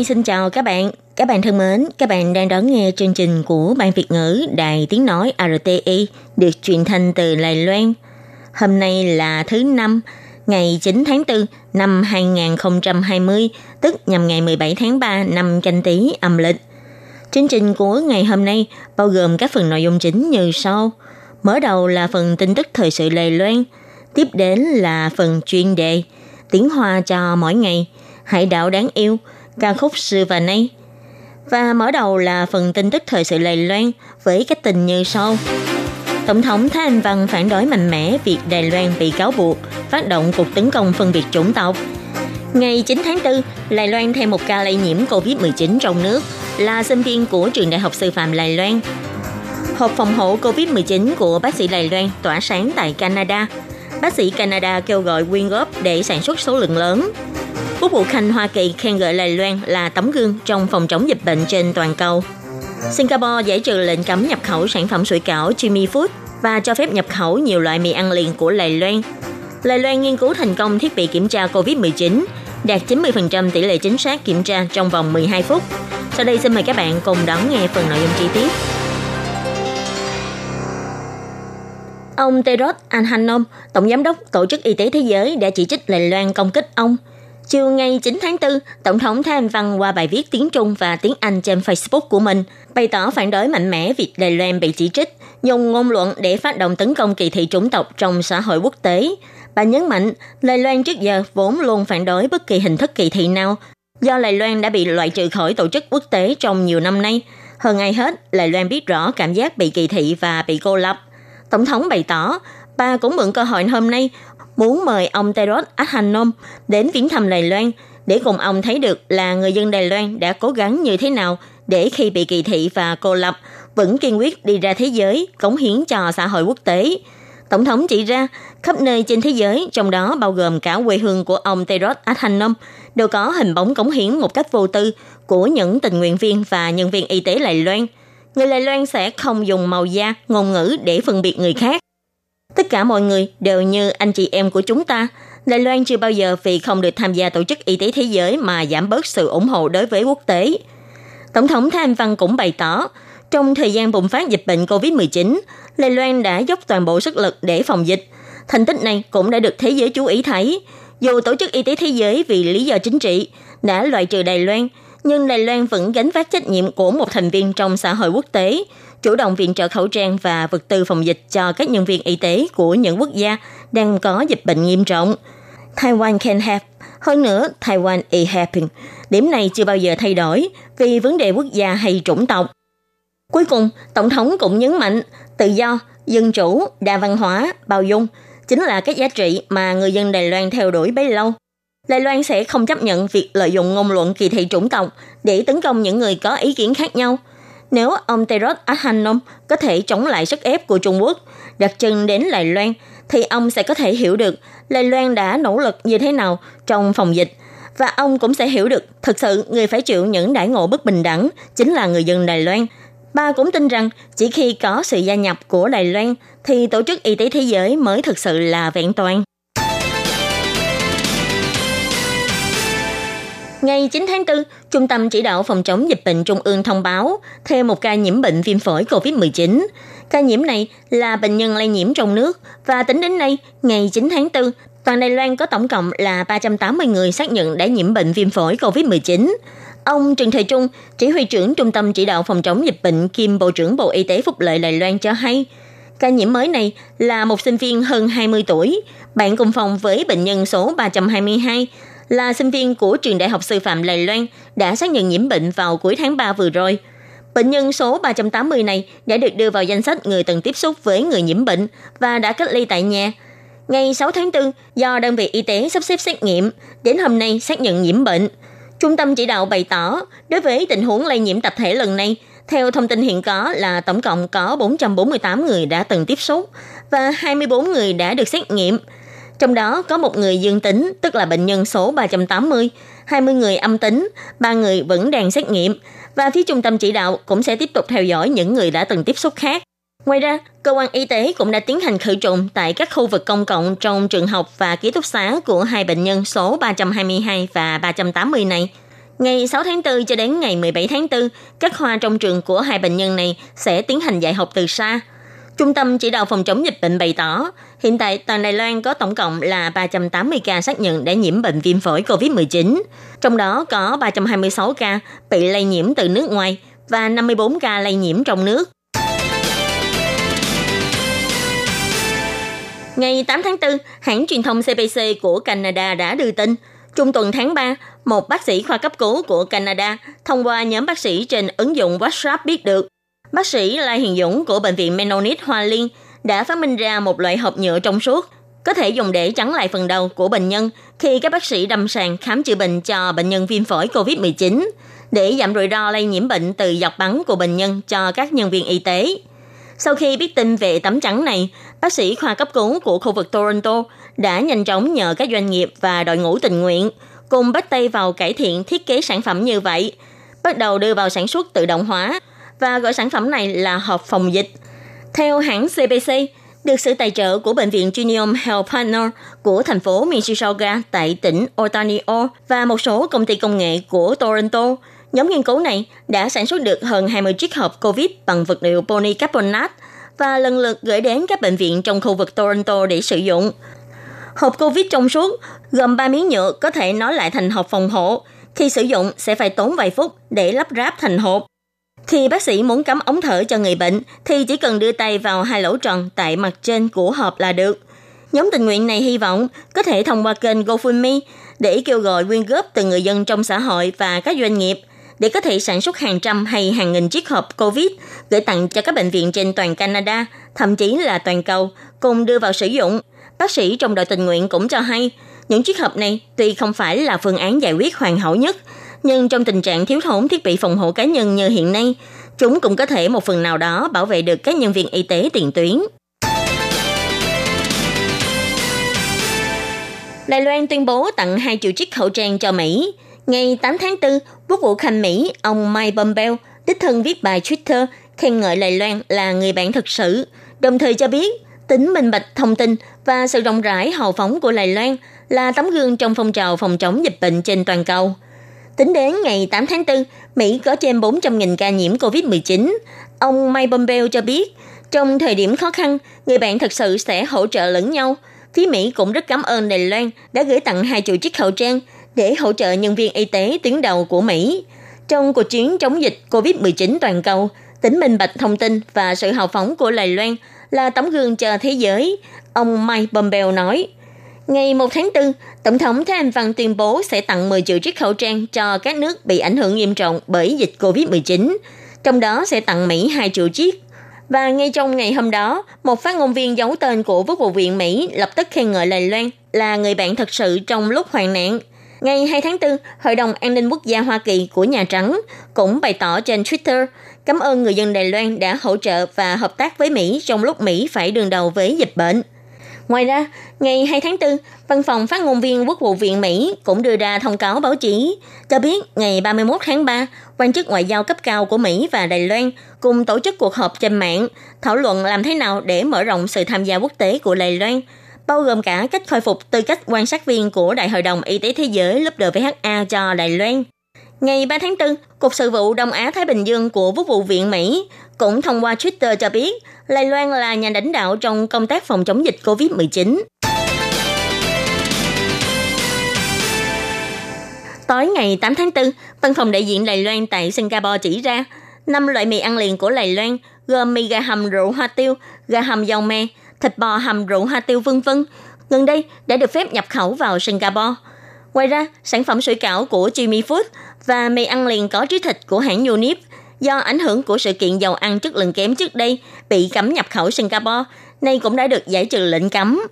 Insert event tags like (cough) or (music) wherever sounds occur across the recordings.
Nhi xin chào các bạn. Các bạn thân mến, các bạn đang đón nghe chương trình của Ban Việt ngữ Đài Tiếng Nói RTI được truyền thanh từ Đài Loan. Hôm nay là thứ năm, ngày 9 tháng 4 năm 2020, tức nhằm ngày 17 tháng 3 năm canh tí âm lịch. Chương trình của ngày hôm nay bao gồm các phần nội dung chính như sau. Mở đầu là phần tin tức thời sự Đài Loan, tiếp đến là phần chuyên đề tiếng hoa cho mỗi ngày, hải đảo đáng yêu, ca khúc xưa và nay. Và mở đầu là phần tin tức thời sự Lầy Loan với các tình như sau. Tổng thống Thái Anh Văn phản đối mạnh mẽ việc Đài Loan bị cáo buộc phát động cuộc tấn công phân biệt chủng tộc. Ngày 9 tháng 4, Đài Loan thêm một ca lây nhiễm COVID-19 trong nước là sinh viên của trường Đại học Sư phạm Đài Loan. Hộp phòng hộ COVID-19 của bác sĩ Đài Loan tỏa sáng tại Canada. Bác sĩ Canada kêu gọi quyên góp để sản xuất số lượng lớn. Quốc vụ Khanh Hoa Kỳ khen ngợi Đài Loan là tấm gương trong phòng chống dịch bệnh trên toàn cầu. Singapore giải trừ lệnh cấm nhập khẩu sản phẩm sủi cảo Jimmy Food và cho phép nhập khẩu nhiều loại mì ăn liền của Đài Loan. Đài Loan nghiên cứu thành công thiết bị kiểm tra COVID-19, đạt 90% tỷ lệ chính xác kiểm tra trong vòng 12 phút. Sau đây xin mời các bạn cùng đón nghe phần nội dung chi tiết. Ông Tedros Adhanom, Tổng Giám đốc Tổ chức Y tế Thế giới đã chỉ trích Đài Loan công kích ông. Chiều ngày 9 tháng 4, Tổng thống Thái Anh Văn qua bài viết tiếng Trung và tiếng Anh trên Facebook của mình, bày tỏ phản đối mạnh mẽ việc Đài Loan bị chỉ trích, dùng ngôn luận để phát động tấn công kỳ thị chủng tộc trong xã hội quốc tế. Bà nhấn mạnh, Đài Loan trước giờ vốn luôn phản đối bất kỳ hình thức kỳ thị nào, do Đài Loan đã bị loại trừ khỏi tổ chức quốc tế trong nhiều năm nay. Hơn ai hết, Đài Loan biết rõ cảm giác bị kỳ thị và bị cô lập. Tổng thống bày tỏ, bà cũng mượn cơ hội hôm nay muốn mời ông Tedros Adhanom đến viếng thăm Đài Loan để cùng ông thấy được là người dân Đài Loan đã cố gắng như thế nào để khi bị kỳ thị và cô lập vẫn kiên quyết đi ra thế giới cống hiến cho xã hội quốc tế. Tổng thống chỉ ra, khắp nơi trên thế giới, trong đó bao gồm cả quê hương của ông Tedros Adhanom, đều có hình bóng cống hiến một cách vô tư của những tình nguyện viên và nhân viên y tế Đài Loan. Người Đài Loan sẽ không dùng màu da, ngôn ngữ để phân biệt người khác. Tất cả mọi người đều như anh chị em của chúng ta. Đài Loan chưa bao giờ vì không được tham gia tổ chức y tế thế giới mà giảm bớt sự ủng hộ đối với quốc tế. Tổng thống Tham Văn cũng bày tỏ, trong thời gian bùng phát dịch bệnh COVID-19, Đài Loan đã dốc toàn bộ sức lực để phòng dịch. Thành tích này cũng đã được thế giới chú ý thấy. Dù Tổ chức Y tế Thế giới vì lý do chính trị đã loại trừ Đài Loan, nhưng Đài Loan vẫn gánh vác trách nhiệm của một thành viên trong xã hội quốc tế, chủ động viện trợ khẩu trang và vật tư phòng dịch cho các nhân viên y tế của những quốc gia đang có dịch bệnh nghiêm trọng. Taiwan can help. Hơn nữa, Taiwan is helping. Điểm này chưa bao giờ thay đổi vì vấn đề quốc gia hay chủng tộc. Cuối cùng, Tổng thống cũng nhấn mạnh tự do, dân chủ, đa văn hóa, bao dung chính là các giá trị mà người dân Đài Loan theo đuổi bấy lâu. Đài Loan sẽ không chấp nhận việc lợi dụng ngôn luận kỳ thị chủng tộc để tấn công những người có ý kiến khác nhau. Nếu ông Tedros Adhanom có thể chống lại sức ép của Trung Quốc, đặt chân đến Đài Loan, thì ông sẽ có thể hiểu được Đài Loan đã nỗ lực như thế nào trong phòng dịch và ông cũng sẽ hiểu được thực sự người phải chịu những đãi ngộ bất bình đẳng chính là người dân Đài Loan. Bà cũng tin rằng chỉ khi có sự gia nhập của Đài Loan thì Tổ chức Y tế Thế giới mới thực sự là vẹn toàn. Ngày 9 tháng 4, Trung tâm Chỉ đạo Phòng chống dịch bệnh Trung ương thông báo thêm một ca nhiễm bệnh viêm phổi COVID-19. Ca nhiễm này là bệnh nhân lây nhiễm trong nước và tính đến nay, ngày 9 tháng 4, toàn Đài Loan có tổng cộng là 380 người xác nhận đã nhiễm bệnh viêm phổi COVID-19. Ông Trần Thời Trung, chỉ huy trưởng Trung tâm Chỉ đạo Phòng chống dịch bệnh kiêm Bộ trưởng Bộ Y tế Phúc lợi Đài Loan cho hay, ca nhiễm mới này là một sinh viên hơn 20 tuổi, bạn cùng phòng với bệnh nhân số 322, là sinh viên của trường Đại học Sư phạm Đài Loan đã xác nhận nhiễm bệnh vào cuối tháng 3 vừa rồi. Bệnh nhân số 380 này đã được đưa vào danh sách người từng tiếp xúc với người nhiễm bệnh và đã cách ly tại nhà. Ngày 6 tháng 4, do đơn vị y tế sắp xếp xét nghiệm, đến hôm nay xác nhận nhiễm bệnh. Trung tâm chỉ đạo bày tỏ, đối với tình huống lây nhiễm tập thể lần này, theo thông tin hiện có là tổng cộng có 448 người đã từng tiếp xúc và 24 người đã được xét nghiệm. Trong đó có một người dương tính, tức là bệnh nhân số 380, 20 người âm tính, 3 người vẫn đang xét nghiệm và phía trung tâm chỉ đạo cũng sẽ tiếp tục theo dõi những người đã từng tiếp xúc khác. Ngoài ra, cơ quan y tế cũng đã tiến hành khử trùng tại các khu vực công cộng trong trường học và ký túc xá của hai bệnh nhân số 322 và 380 này. Ngày 6 tháng 4 cho đến ngày 17 tháng 4, các khoa trong trường của hai bệnh nhân này sẽ tiến hành dạy học từ xa. Trung tâm chỉ đạo phòng chống dịch bệnh bày tỏ, hiện tại toàn Đài Loan có tổng cộng là 380 ca xác nhận đã nhiễm bệnh viêm phổi COVID-19, trong đó có 326 ca bị lây nhiễm từ nước ngoài và 54 ca lây nhiễm trong nước. Ngày 8 tháng 4, hãng truyền thông CBC của Canada đã đưa tin, trung tuần tháng 3, một bác sĩ khoa cấp cứu của Canada thông qua nhóm bác sĩ trên ứng dụng WhatsApp biết được, bác sĩ Lai Hiền Dũng của Bệnh viện Mennonite Hoa Liên đã phát minh ra một loại hộp nhựa trong suốt, có thể dùng để chắn lại phần đầu của bệnh nhân khi các bác sĩ đâm sàng khám chữa bệnh cho bệnh nhân viêm phổi COVID-19, để giảm rủi ro lây nhiễm bệnh từ giọt bắn của bệnh nhân cho các nhân viên y tế. Sau khi biết tin về tấm chắn này, bác sĩ khoa cấp cứu của khu vực Toronto đã nhanh chóng nhờ các doanh nghiệp và đội ngũ tình nguyện cùng bắt tay vào cải thiện thiết kế sản phẩm như vậy, bắt đầu đưa vào sản xuất tự động hóa và gọi sản phẩm này là hộp phòng dịch. Theo hãng CBC, được sự tài trợ của Bệnh viện Genium Health Partner của thành phố Mississauga tại tỉnh Ontario và một số công ty công nghệ của Toronto, nhóm nghiên cứu này đã sản xuất được hơn 20 chiếc hộp COVID bằng vật liệu polycarbonate và lần lượt gửi đến các bệnh viện trong khu vực Toronto để sử dụng. Hộp COVID trong suốt gồm 3 miếng nhựa có thể nói lại thành hộp phòng hộ. Khi sử dụng sẽ phải tốn vài phút để lắp ráp thành hộp. Khi bác sĩ muốn cắm ống thở cho người bệnh thì chỉ cần đưa tay vào hai lỗ tròn tại mặt trên của hộp là được. Nhóm tình nguyện này hy vọng có thể thông qua kênh GoFundMe để kêu gọi quyên góp từ người dân trong xã hội và các doanh nghiệp để có thể sản xuất hàng trăm hay hàng nghìn chiếc hộp COVID gửi tặng cho các bệnh viện trên toàn Canada, thậm chí là toàn cầu, cùng đưa vào sử dụng. Bác sĩ trong đội tình nguyện cũng cho hay, những chiếc hộp này tuy không phải là phương án giải quyết hoàn hảo nhất, nhưng trong tình trạng thiếu thốn thiết bị phòng hộ cá nhân như hiện nay, chúng cũng có thể một phần nào đó bảo vệ được các nhân viên y tế tiền tuyến. Đài Loan tuyên bố tặng 2 triệu chiếc khẩu trang cho Mỹ. Ngày 8 tháng 4, Quốc vụ Khanh Mỹ, ông Mike Pompeo, đích thân viết bài Twitter khen ngợi Đài Loan là người bạn thực sự, đồng thời cho biết tính minh bạch thông tin và sự rộng rãi hào phóng của Đài Loan là tấm gương trong phong trào phòng chống dịch bệnh trên toàn cầu. Tính đến ngày 8 tháng 4, Mỹ có trên 400.000 ca nhiễm COVID-19. Ông Mike Pompeo cho biết, trong thời điểm khó khăn, người bạn thật sự sẽ hỗ trợ lẫn nhau. Phía Mỹ cũng rất cảm ơn Đài Loan đã gửi tặng 2 triệu chiếc khẩu trang để hỗ trợ nhân viên y tế tuyến đầu của Mỹ. Trong cuộc chiến chống dịch COVID-19 toàn cầu, tính minh bạch thông tin và sự hào phóng của Đài Loan là tấm gương cho thế giới, ông Mike Pompeo nói. Ngày 1 tháng 4, Tổng thống Thái Anh Văn tuyên bố sẽ tặng 10 triệu chiếc khẩu trang cho các nước bị ảnh hưởng nghiêm trọng bởi dịch COVID-19, trong đó sẽ tặng Mỹ 2 triệu chiếc. Và ngay trong ngày hôm đó, một phát ngôn viên giấu tên của Quốc vụ viện Mỹ lập tức khen ngợi Đài Loan là người bạn thật sự trong lúc hoạn nạn. Ngày 2 tháng 4, Hội đồng An ninh Quốc gia Hoa Kỳ của Nhà Trắng cũng bày tỏ trên Twitter cảm ơn người dân Đài Loan đã hỗ trợ và hợp tác với Mỹ trong lúc Mỹ phải đương đầu với dịch bệnh. Ngoài ra, ngày 2 tháng 4, Văn phòng phát ngôn viên Quốc vụ viện Mỹ cũng đưa ra thông cáo báo chí cho biết ngày 31 tháng 3, quan chức ngoại giao cấp cao của Mỹ và Đài Loan cùng tổ chức cuộc họp trên mạng thảo luận làm thế nào để mở rộng sự tham gia quốc tế của Đài Loan, bao gồm cả cách khôi phục tư cách quan sát viên của Đại hội đồng Y tế Thế giới WHA cho Đài Loan. Ngày 3 tháng 4, Cục Sự vụ Đông Á-Thái Bình Dương của Quốc vụ viện Mỹ cũng thông qua Twitter cho biết Lai Loan là nhà lãnh đạo trong công tác phòng chống dịch COVID-19. Tối ngày 8 tháng 4, Văn phòng đại diện Đài Loan tại Singapore chỉ ra, năm loại mì ăn liền của Đài Loan gồm mì gà hầm rượu hoa tiêu, gà hầm dầu me, thịt bò hầm rượu hoa tiêu vân vân. Gần đây đã được phép nhập khẩu vào Singapore. Ngoài ra, sản phẩm sủi cảo của Jimmy Food và mì ăn liền có trí thịt của hãng Unip do ảnh hưởng của sự kiện dầu ăn chất lượng kém trước đây bị cấm nhập khẩu Singapore, nay cũng đã được giải trừ lệnh cấm.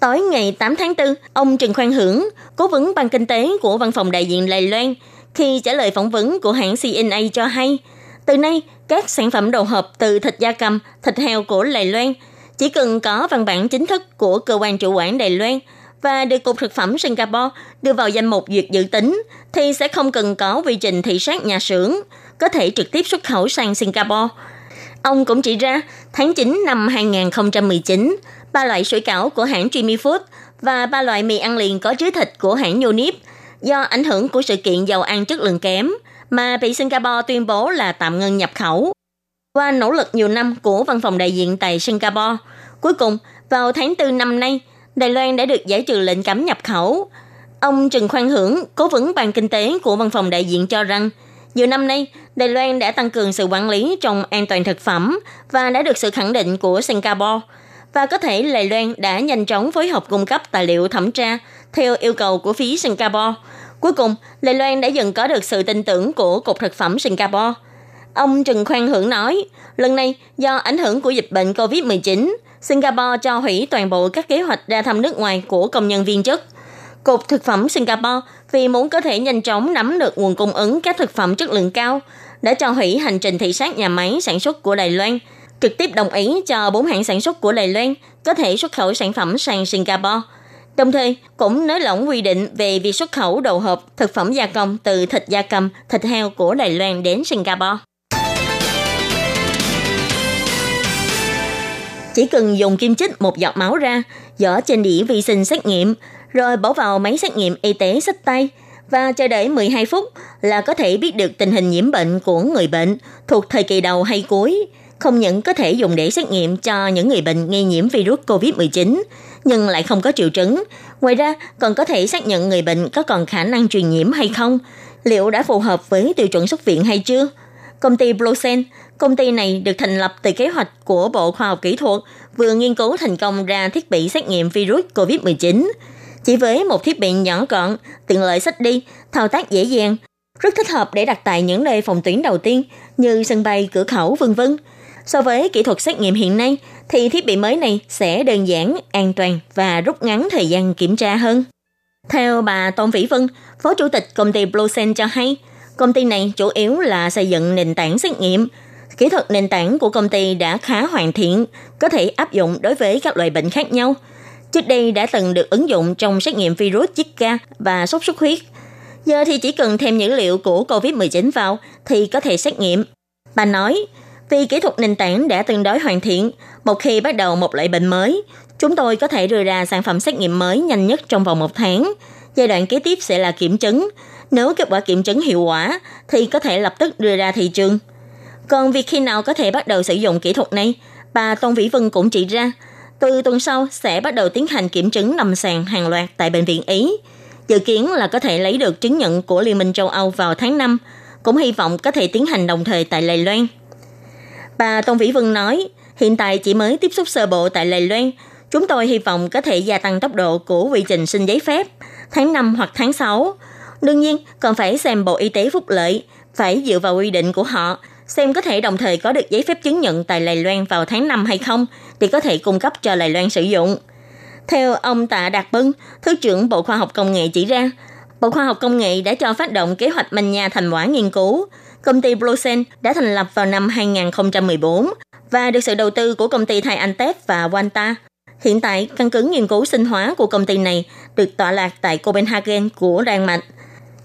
Tối ngày 8 tháng 4, ông Trần Khoan Hưởng, cố vấn ban kinh tế của Văn phòng đại diện Đài Loan, khi trả lời phỏng vấn của hãng CNA cho hay, từ nay các sản phẩm đồ hộp từ thịt da cầm, thịt heo của Đài Loan chỉ cần có văn bản chính thức của cơ quan chủ quản Đài Loan và được Cục Thực phẩm Singapore đưa vào danh mục duyệt dự tính thì sẽ không cần có quy trình thị sát nhà xưởng, có thể trực tiếp xuất khẩu sang Singapore. Ông cũng chỉ ra, tháng 9 năm 2019, ba loại sủi cảo của hãng Jimmy Food và ba loại mì ăn liền có chứa thịt của hãng Yonip do ảnh hưởng của sự kiện dầu ăn chất lượng kém mà bị Singapore tuyên bố là tạm ngưng nhập khẩu. Qua nỗ lực nhiều năm của văn phòng đại diện tại Singapore, cuối cùng vào tháng 4 năm nay, Đài Loan đã được giải trừ lệnh cấm nhập khẩu. Ông Trần Khoan Hưởng, cố vấn ban kinh tế của văn phòng đại diện cho rằng, nhiều năm nay, Đài Loan đã tăng cường sự quản lý trong an toàn thực phẩm và đã được sự khẳng định của Singapore. Và có thể Đài Loan đã nhanh chóng phối hợp cung cấp tài liệu thẩm tra theo yêu cầu của phía Singapore. Cuối cùng, Đài Loan đã dần có được sự tin tưởng của Cục Thực phẩm Singapore. Ông Trần Khoan Hưởng nói, lần này do ảnh hưởng của dịch bệnh COVID-19, Singapore cho hủy toàn bộ các kế hoạch ra thăm nước ngoài của công nhân viên chức. Cục Thực phẩm Singapore vì muốn có thể nhanh chóng nắm được nguồn cung ứng các thực phẩm chất lượng cao, đã cho hủy hành trình thị sát nhà máy sản xuất của Đài Loan, trực tiếp đồng ý cho bốn hãng sản xuất của Đài Loan có thể xuất khẩu sản phẩm sang Singapore. Đồng thời, cũng nới lỏng quy định về việc xuất khẩu đồ hộp thực phẩm gia công từ thịt gia cầm, thịt heo của Đài Loan đến Singapore. Chỉ cần dùng kim chích một giọt máu ra, dở trên đĩa vi sinh xét nghiệm, rồi bỏ vào máy xét nghiệm y tế sách tay và chờ đợi 12 phút là có thể biết được tình hình nhiễm bệnh của người bệnh thuộc thời kỳ đầu hay cuối. Không những có thể dùng để xét nghiệm cho những người bệnh nghi nhiễm virus COVID-19, nhưng lại không có triệu chứng. Ngoài ra, còn có thể xác nhận người bệnh có còn khả năng truyền nhiễm hay không, liệu đã phù hợp với tiêu chuẩn xuất viện hay chưa. Công ty blosen công ty này được thành lập từ kế hoạch của Bộ Khoa học Kỹ thuật, vừa nghiên cứu thành công ra thiết bị xét nghiệm virus COVID-19. Chỉ với một thiết bị nhỏ gọn, tiện lợi sách đi, thao tác dễ dàng, rất thích hợp để đặt tại những nơi phòng tuyến đầu tiên như sân bay, cửa khẩu, vân vân. So với kỹ thuật xét nghiệm hiện nay, thì thiết bị mới này sẽ đơn giản, an toàn và rút ngắn thời gian kiểm tra hơn. Theo bà Tôn Vĩ Vân, Phó Chủ tịch công ty Bluesen cho hay, công ty này chủ yếu là xây dựng nền tảng xét nghiệm. Kỹ thuật nền tảng của công ty đã khá hoàn thiện, có thể áp dụng đối với các loại bệnh khác nhau. Trước đây đã từng được ứng dụng trong xét nghiệm virus Zika và sốt xuất huyết. Giờ thì chỉ cần thêm dữ liệu của COVID-19 vào thì có thể xét nghiệm. Bà nói, vì kỹ thuật nền tảng đã tương đối hoàn thiện, một khi bắt đầu một loại bệnh mới, chúng tôi có thể đưa ra sản phẩm xét nghiệm mới nhanh nhất trong vòng một tháng. Giai đoạn kế tiếp sẽ là kiểm chứng. Nếu kết quả kiểm chứng hiệu quả, thì có thể lập tức đưa ra thị trường. Còn việc khi nào có thể bắt đầu sử dụng kỹ thuật này, bà Tôn Vĩ Vân cũng chỉ ra, từ tuần sau sẽ bắt đầu tiến hành kiểm chứng lâm sàng hàng loạt tại bệnh viện Ý. Dự kiến là có thể lấy được chứng nhận của Liên minh châu Âu vào tháng 5, cũng hy vọng có thể tiến hành đồng thời tại Lài Loan. Bà Tôn Vĩ Vân nói, hiện tại chỉ mới tiếp xúc sơ bộ tại Lài Loan. Chúng tôi hy vọng có thể gia tăng tốc độ của quy trình xin giấy phép tháng 5 hoặc tháng 6. Đương nhiên, còn phải xem Bộ Y tế phúc lợi, phải dựa vào quy định của họ, xem có thể đồng thời có được giấy phép chứng nhận tại Lài Loan vào tháng 5 hay không, để có thể cung cấp cho Lài Loan sử dụng. Theo ông Tạ Đạt Bân, Thứ trưởng Bộ Khoa học Công nghệ chỉ ra, Bộ Khoa học Công nghệ đã cho phát động kế hoạch Manh Nha thành quả nghiên cứu, công ty Bluesen đã thành lập vào năm 2014 và được sự đầu tư của công ty Thai Antep và Wanta. Hiện tại, căn cứ nghiên cứu sinh hóa của công ty này được tọa lạc tại Copenhagen của Đan Mạch.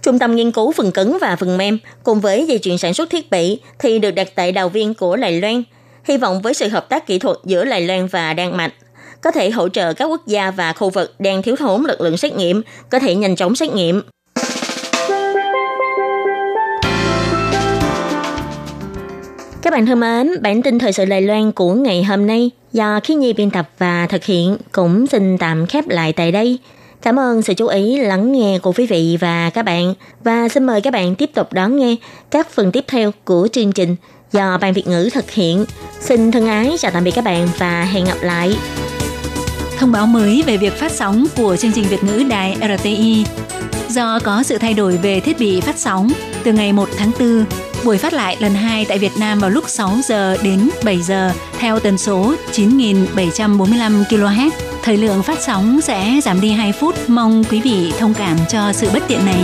Trung tâm nghiên cứu phần cứng và phần mềm cùng với dây chuyền sản xuất thiết bị thì được đặt tại đào viên của Đài Loan. Hy vọng với sự hợp tác kỹ thuật giữa Đài Loan và Đan Mạch, có thể hỗ trợ các quốc gia và khu vực đang thiếu thốn lực lượng xét nghiệm có thể nhanh chóng xét nghiệm. Các bạn thân mến, bản tin thời sự Đài Loan của ngày hôm nay do Khí Nhi biên tập và thực hiện cũng xin tạm khép lại tại đây. Cảm ơn sự chú ý, lắng nghe của quý vị và các bạn và xin mời các bạn tiếp tục đón nghe các phần tiếp theo của chương trình do Ban Việt ngữ thực hiện. Xin thân ái chào tạm biệt các bạn và hẹn gặp lại. Thông báo mới về việc phát sóng của chương trình Việt ngữ đài RTI do có sự thay đổi về thiết bị phát sóng, từ ngày 1 tháng 4 Buổi phát lại lần 2 tại Việt Nam vào lúc 6 giờ đến 7 giờ theo tần số 9.745 kHz. Thời lượng phát sóng sẽ giảm đi 2 phút. Mong quý vị thông cảm cho sự bất tiện này.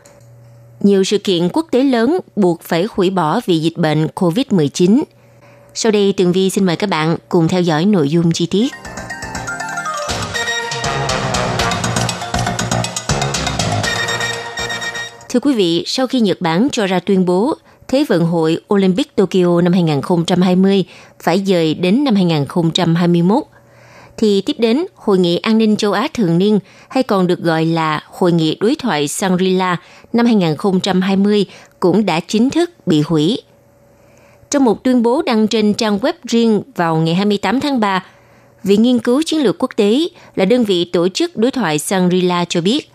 Nhiều sự kiện quốc tế lớn buộc phải hủy bỏ vì dịch bệnh COVID-19. Sau đây Tường Vi xin mời các bạn cùng theo dõi nội dung chi tiết. Thưa quý vị, sau khi Nhật Bản cho ra tuyên bố Thế vận hội Olympic Tokyo năm 2020 phải dời đến năm 2021, thì tiếp đến Hội nghị An ninh châu Á thường niên hay còn được gọi là Hội nghị đối thoại Shangri-La năm 2020 cũng đã chính thức bị hủy. Trong một tuyên bố đăng trên trang web riêng vào ngày 28 tháng 3, Viện Nghiên cứu Chiến lược Quốc tế là đơn vị tổ chức đối thoại Shangri-La cho biết,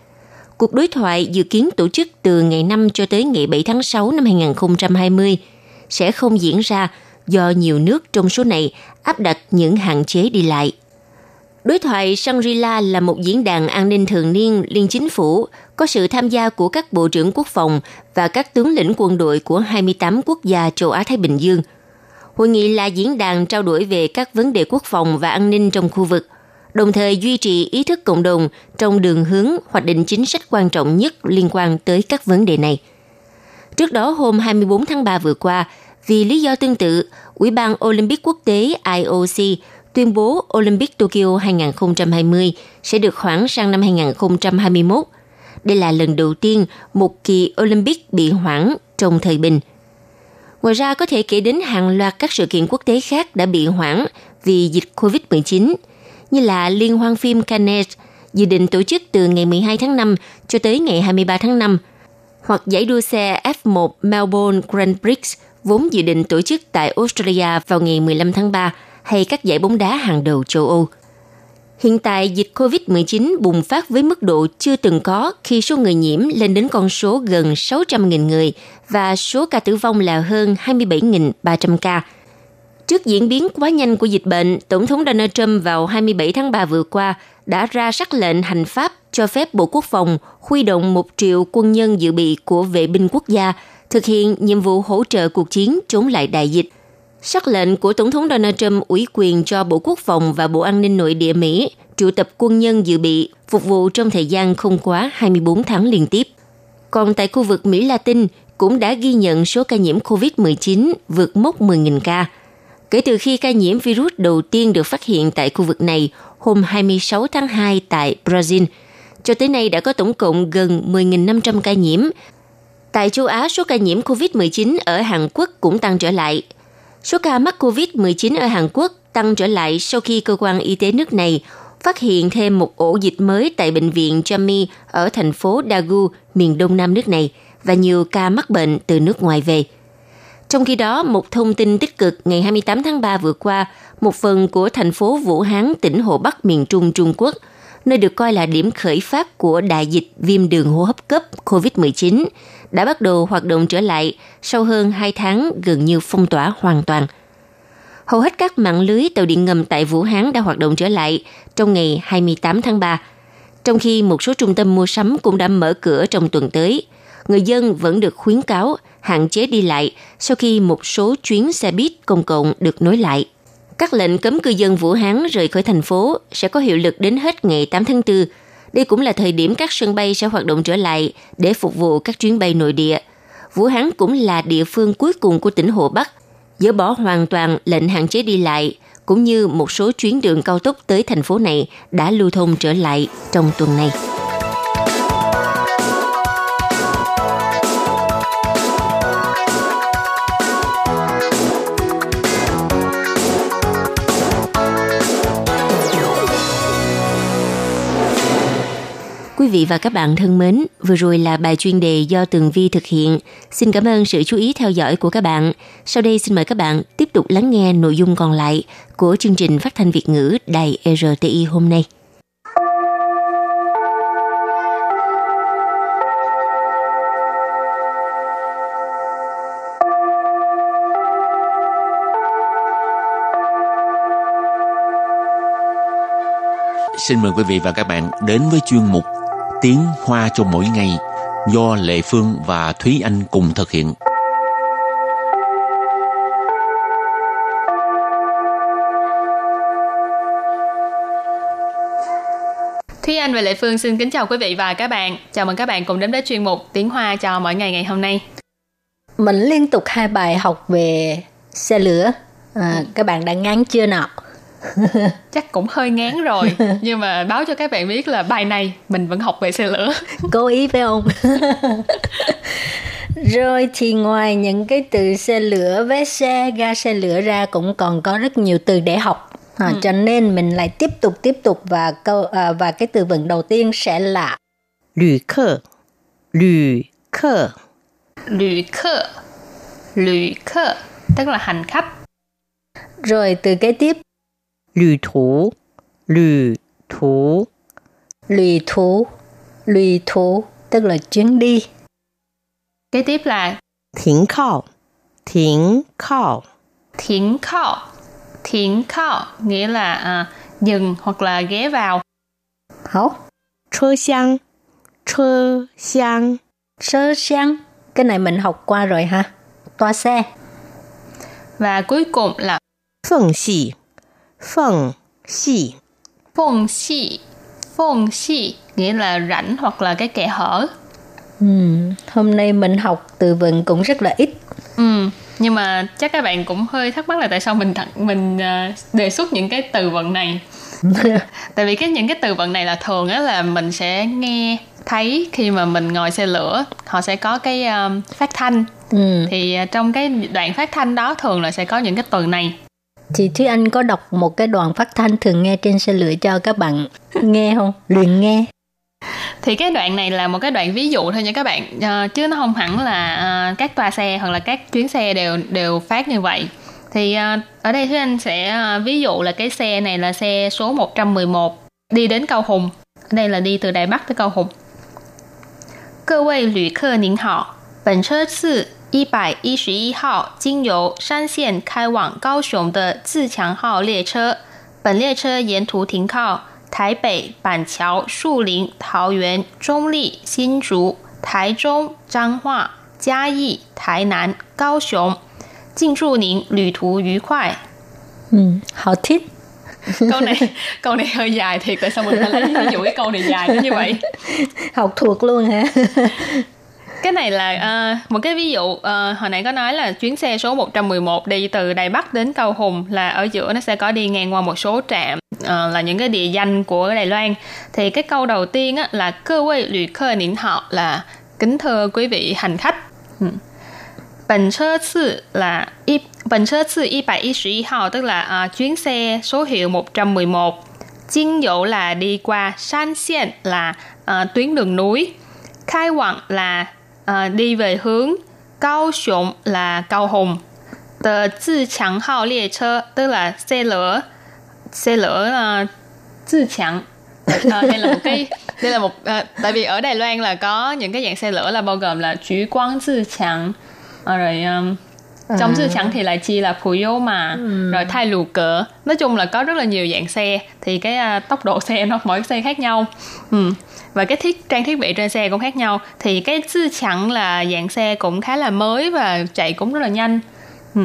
cuộc đối thoại dự kiến tổ chức từ ngày 5 cho tới ngày 7 tháng 6 năm 2020 sẽ không diễn ra do nhiều nước trong số này áp đặt những hạn chế đi lại. Đối thoại Shangri-La là một diễn đàn an ninh thường niên liên chính phủ có sự tham gia của các bộ trưởng quốc phòng và các tướng lĩnh quân đội của 28 quốc gia châu Á-Thái Bình Dương. Hội nghị là diễn đàn trao đổi về các vấn đề quốc phòng và an ninh trong khu vực, đồng thời duy trì ý thức cộng đồng trong đường hướng hoạch định chính sách quan trọng nhất liên quan tới các vấn đề này. Trước đó hôm 24 tháng 3 vừa qua, vì lý do tương tự, Ủy ban Olympic quốc tế IOC tuyên bố Olympic Tokyo 2020 sẽ được hoãn sang năm 2021. Đây là lần đầu tiên một kỳ Olympic bị hoãn trong thời bình. Ngoài ra có thể kể đến hàng loạt các sự kiện quốc tế khác đã bị hoãn vì dịch COVID-19, như là Liên hoan phim Cannes dự định tổ chức từ ngày 12 tháng 5 cho tới ngày 23 tháng 5, hoặc giải đua xe F1 Melbourne Grand Prix vốn dự định tổ chức tại Australia vào ngày 15 tháng 3 hay các giải bóng đá hàng đầu châu Âu. Hiện tại, dịch COVID-19 bùng phát với mức độ chưa từng có khi số người nhiễm lên đến con số gần 600.000 người và số ca tử vong là hơn 27.300 ca. Trước diễn biến quá nhanh của dịch bệnh, Tổng thống Donald Trump vào 27 tháng 3 vừa qua đã ra sắc lệnh hành pháp cho phép Bộ Quốc phòng huy động một triệu quân nhân dự bị của vệ binh quốc gia thực hiện nhiệm vụ hỗ trợ cuộc chiến chống lại đại dịch. Sắc lệnh của Tổng thống Donald Trump ủy quyền cho Bộ Quốc phòng và Bộ An ninh Nội địa Mỹ triệu tập quân nhân dự bị phục vụ trong thời gian không quá 24 tháng liên tiếp. Còn tại khu vực Mỹ Latin cũng đã ghi nhận số ca nhiễm COVID-19 vượt mốc 10.000 ca. Kể từ khi ca nhiễm virus đầu tiên được phát hiện tại khu vực này hôm 26 tháng 2 tại Brazil, cho tới nay đã có tổng cộng gần 10.500 ca nhiễm. Tại châu Á, số ca nhiễm COVID-19 ở Hàn Quốc cũng tăng trở lại – Số ca mắc COVID-19 ở Hàn Quốc tăng trở lại sau khi cơ quan y tế nước này phát hiện thêm một ổ dịch mới tại bệnh viện Jami ở thành phố Daegu, miền đông nam nước này và nhiều ca mắc bệnh từ nước ngoài về. Trong khi đó, một thông tin tích cực ngày 28 tháng 3 vừa qua, một phần của thành phố Vũ Hán, tỉnh Hồ Bắc, miền Trung Trung Quốc, nơi được coi là điểm khởi phát của đại dịch viêm đường hô hấp cấp COVID-19, đã bắt đầu hoạt động trở lại sau hơn 2 tháng gần như phong tỏa hoàn toàn. Hầu hết các mạng lưới tàu điện ngầm tại Vũ Hán đã hoạt động trở lại trong ngày 28 tháng 3, trong khi một số trung tâm mua sắm cũng đã mở cửa trong tuần tới. Người dân vẫn được khuyến cáo hạn chế đi lại sau khi một số chuyến xe buýt công cộng được nối lại. Các lệnh cấm cư dân Vũ Hán rời khỏi thành phố sẽ có hiệu lực đến hết ngày 8 tháng 4 đây cũng là thời điểm các sân bay sẽ hoạt động trở lại để phục vụ các chuyến bay nội địa. Vũ Hán cũng là địa phương cuối cùng của tỉnh Hồ Bắc, dỡ bỏ hoàn toàn lệnh hạn chế đi lại, cũng như một số chuyến đường cao tốc tới thành phố này đã lưu thông trở lại trong tuần này. Quý vị và các bạn thân mến, vừa rồi là bài chuyên đề do Tường Vi thực hiện. Xin cảm ơn sự chú ý theo dõi của các bạn. Sau đây xin mời các bạn tiếp tục lắng nghe nội dung còn lại của chương trình phát thanh Việt ngữ Đài RTI hôm nay. Xin mời quý vị và các bạn đến với chuyên mục Tiếng Hoa cho mỗi ngày do Lệ Phương và Thúy Anh cùng thực hiện. Thúy Anh và Lệ Phương xin kính chào quý vị và các bạn. Chào mừng các bạn cùng đến với chuyên mục Tiếng Hoa cho mỗi ngày ngày hôm nay. Mình liên tục hai bài học về xe lửa. À, các bạn đã ngán chưa nào? (laughs) Chắc cũng hơi ngán rồi, nhưng mà báo cho các bạn biết là bài này mình vẫn học về xe lửa. (laughs) Cố ý phải không? (laughs) Rồi thì ngoài những cái từ xe lửa, vé xe, ga xe lửa ra cũng còn có rất nhiều từ để học. À, ừ. Cho nên mình lại tiếp tục tiếp tục và câu à, và cái từ vựng đầu tiên sẽ là lữ khơ, lữ khơ, lữ khơ, lữ khơ, tức là hành khách. Rồi từ kế tiếp lữ thú, lữ thú, lữ thú, lữ thú, tức là chuyến đi. Kế tiếp là Thiến khao, thiến khao, thiến khao, thiến khao nghĩa là à, dừng hoặc là ghé vào. Hảo. Chơ xiang, chơ xiang, chơ xiang. Cái này mình học qua rồi ha. Toa xe. Và cuối cùng là phần xì, phần xì. Phần xì, phần xì nghĩa là rãnh hoặc là cái kẽ hở. Ừ, hôm nay mình học từ vựng cũng rất là ít. Ừ, nhưng mà chắc các bạn cũng hơi thắc mắc là tại sao mình mình uh, đề xuất những cái từ vựng này. (laughs) tại vì cái những cái từ vựng này là thường á là mình sẽ nghe thấy khi mà mình ngồi xe lửa họ sẽ có cái um, phát thanh ừ. thì uh, trong cái đoạn phát thanh đó thường là sẽ có những cái từ này thì Thúy Anh có đọc một cái đoạn phát thanh thường nghe trên xe lửa cho các bạn nghe không? Luyện nghe thì cái đoạn này là một cái đoạn ví dụ thôi nha các bạn à, chứ nó không hẳn là à, các toa xe hoặc là các chuyến xe đều đều phát như vậy thì à, ở đây Thúy Anh sẽ à, ví dụ là cái xe này là xe số 111 đi đến Cao Hùng ở đây là đi từ Đài Bắc tới Cao Hùng 各位旅客您好，本车是 一百一十一号经由山线开往高雄的自强号列车，本列车沿途停靠台北、板桥、树林、桃园、中立、新竹、台中、彰化、嘉义、台南、高雄。敬祝您旅途愉快。嗯，好听。(laughs) 高你高你去夜听，第三部分咧，因为高你夜，因 (laughs) 为好脱光啊。cái này là uh, một cái ví dụ uh, hồi nãy có nói là chuyến xe số 111 đi từ Đài Bắc đến Cao Hùng là ở giữa nó sẽ có đi ngang qua một số trạm uh, là những cái địa danh của Đài Loan. Thì cái câu đầu tiên á, là cơ quay lụy khơ nín họ là kính thưa quý vị hành khách. Ừ. Bần chơ sư là y, bần chơ sư y bài y sĩ hào tức là uh, chuyến xe số hiệu 111 Chinh dụ là đi qua San Xiên là uh, tuyến đường núi. Khai Quảng là uh, đi về hướng Cao 雄 là Cao Hùng tờ Zhi Chang Hao Lie Chơ tức là xe lửa xe lửa uh, Zhi Chang à, đây là một cái đây là một à, tại vì ở Đài Loan là có những cái dạng xe lửa là bao gồm là Chú Quang Zhi Chang à, rồi um, trong à. chẳng thì lại chia là phù yếu mà ừ. rồi thay lù cỡ nói chung là có rất là nhiều dạng xe thì cái uh, tốc độ xe nó mỗi xe khác nhau ừ và cái thiết trang thiết bị trên xe cũng khác nhau. Thì cái sư chẳng là dạng xe cũng khá là mới và chạy cũng rất là nhanh. Ừ.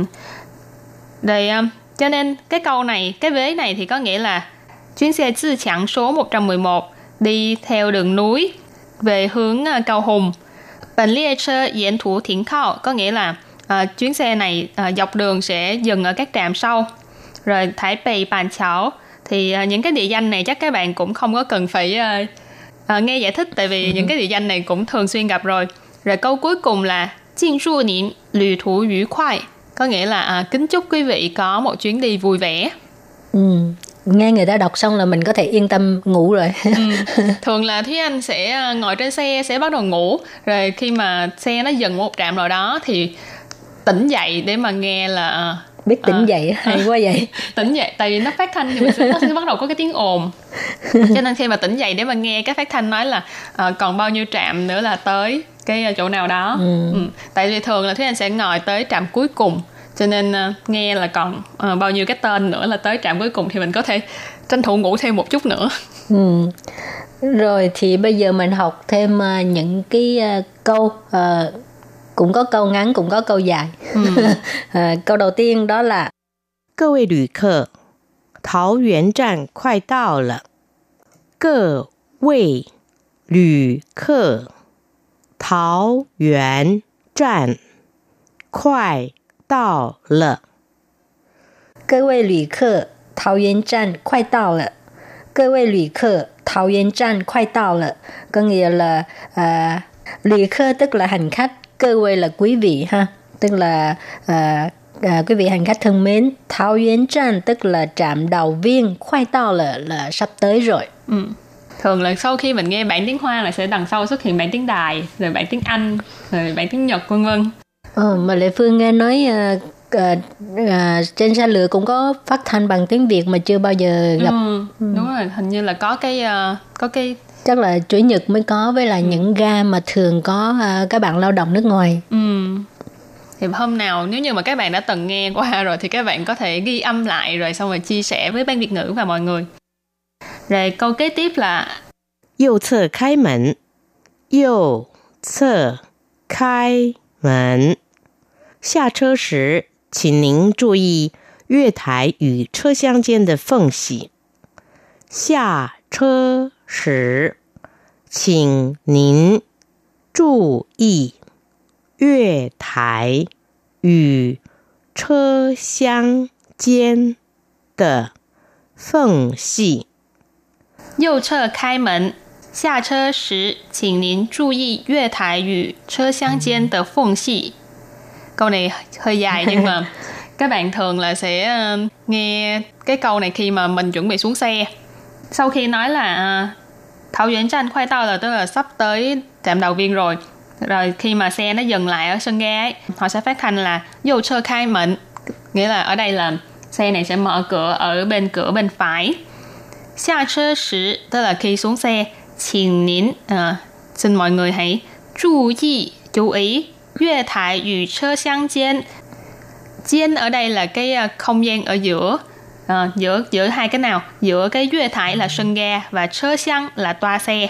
Rồi, um, cho nên cái câu này cái vế này thì có nghĩa là chuyến xe tư chẳng số 111 đi theo đường núi về hướng uh, Hùng. Bản lia chơ diễn thủ thiển khao có nghĩa là uh, chuyến xe này uh, dọc đường sẽ dừng ở các trạm sau. Rồi Thái Bì Bàn Chảo. Thì uh, những cái địa danh này chắc các bạn cũng không có cần phải uh, à, nghe giải thích tại vì ừ. những cái địa danh này cũng thường xuyên gặp rồi. Rồi câu cuối cùng là Jin du niên lü thú yu khoai. Có nghĩa là à, kính chúc quý vị có một chuyến đi vui vẻ. Ừ. Nghe người ta đọc xong là mình có thể yên tâm ngủ rồi. Ừ. thường là thúy anh sẽ ngồi trên xe sẽ bắt đầu ngủ. Rồi khi mà xe nó dừng một trạm nào đó thì tỉnh dậy để mà nghe là biết tỉnh à, dậy hay à, quá vậy (laughs) tỉnh dậy tại vì nó phát thanh thì mình sẽ, nó sẽ bắt đầu có cái tiếng ồn cho nên khi mà tỉnh dậy để mà nghe cái phát thanh nói là à, còn bao nhiêu trạm nữa là tới cái chỗ nào đó ừ. Ừ. tại vì thường là thúy anh sẽ ngồi tới trạm cuối cùng cho nên uh, nghe là còn uh, bao nhiêu cái tên nữa là tới trạm cuối cùng thì mình có thể tranh thủ ngủ thêm một chút nữa ừ. rồi thì bây giờ mình học thêm uh, những cái uh, câu uh, cũng có câu ngắn cũng có câu dài ừ. (laughs) uh, câu đầu tiên đó là 各位旅客，桃园站快到了。各位旅客，桃园站快到了。各位旅客，桃园站快到了。各位旅客，桃园站快到了。Có nghĩa là à,旅客 tức là hành khách, cơ quê là quý vị ha, tức là à, à, quý vị hành khách thân mến, Thao Yến Trạm tức là trạm đầu viên, khoai tao là là sắp tới rồi. Ừ. Thường là sau khi mình nghe bản tiếng Hoa là sẽ đằng sau xuất hiện bản tiếng Đài, rồi bản tiếng Anh, rồi bản tiếng Nhật vân vân. Ờ, mà Lệ Phương nghe nói uh, uh, uh, trên xe lửa cũng có phát thanh bằng tiếng Việt mà chưa bao giờ gặp. Ừ, ừ. đúng rồi, hình như là có cái uh, có cái chắc là chủ nhật mới có với là ừ. những ga mà thường có uh, các bạn lao động nước ngoài. Ừ thì hôm nào nếu như mà các bạn đã từng nghe qua (laughs) rồi thì các bạn có thể ghi âm lại rồi xong rồi chia sẻ với ban Việt ngữ và mọi người. Rồi câu kế tiếp là 右侧开门，右侧开门。下车时，请您注意月台与车厢间的缝隙。下车 时，请您注意月台与车厢间的缝隙。右侧开门，下车时请您注意月台与车厢间的缝隙。Câu này hơi dài nhưng mà (laughs) các bạn thường là sẽ nghe cái câu này khi mà mình chuẩn bị xuống xe. Sau khi nói là Thảo Duyển Tranh khoai tao là tức là sắp tới trạm đầu viên rồi. Rồi khi mà xe nó dừng lại ở sân ga ấy, họ sẽ phát thanh là dù chơ khai mệnh nghĩa là ở đây là xe này sẽ mở cửa ở bên cửa bên phải. Xa chơ sử tức là khi xuống xe xin nín à, xin mọi người hãy chú ý chú ý. Yue thải yu chơ xiang gian gian ở đây là cái à, không gian ở giữa à, giữa giữa hai cái nào giữa cái yue thải là sân ga và chơ xiang là toa xe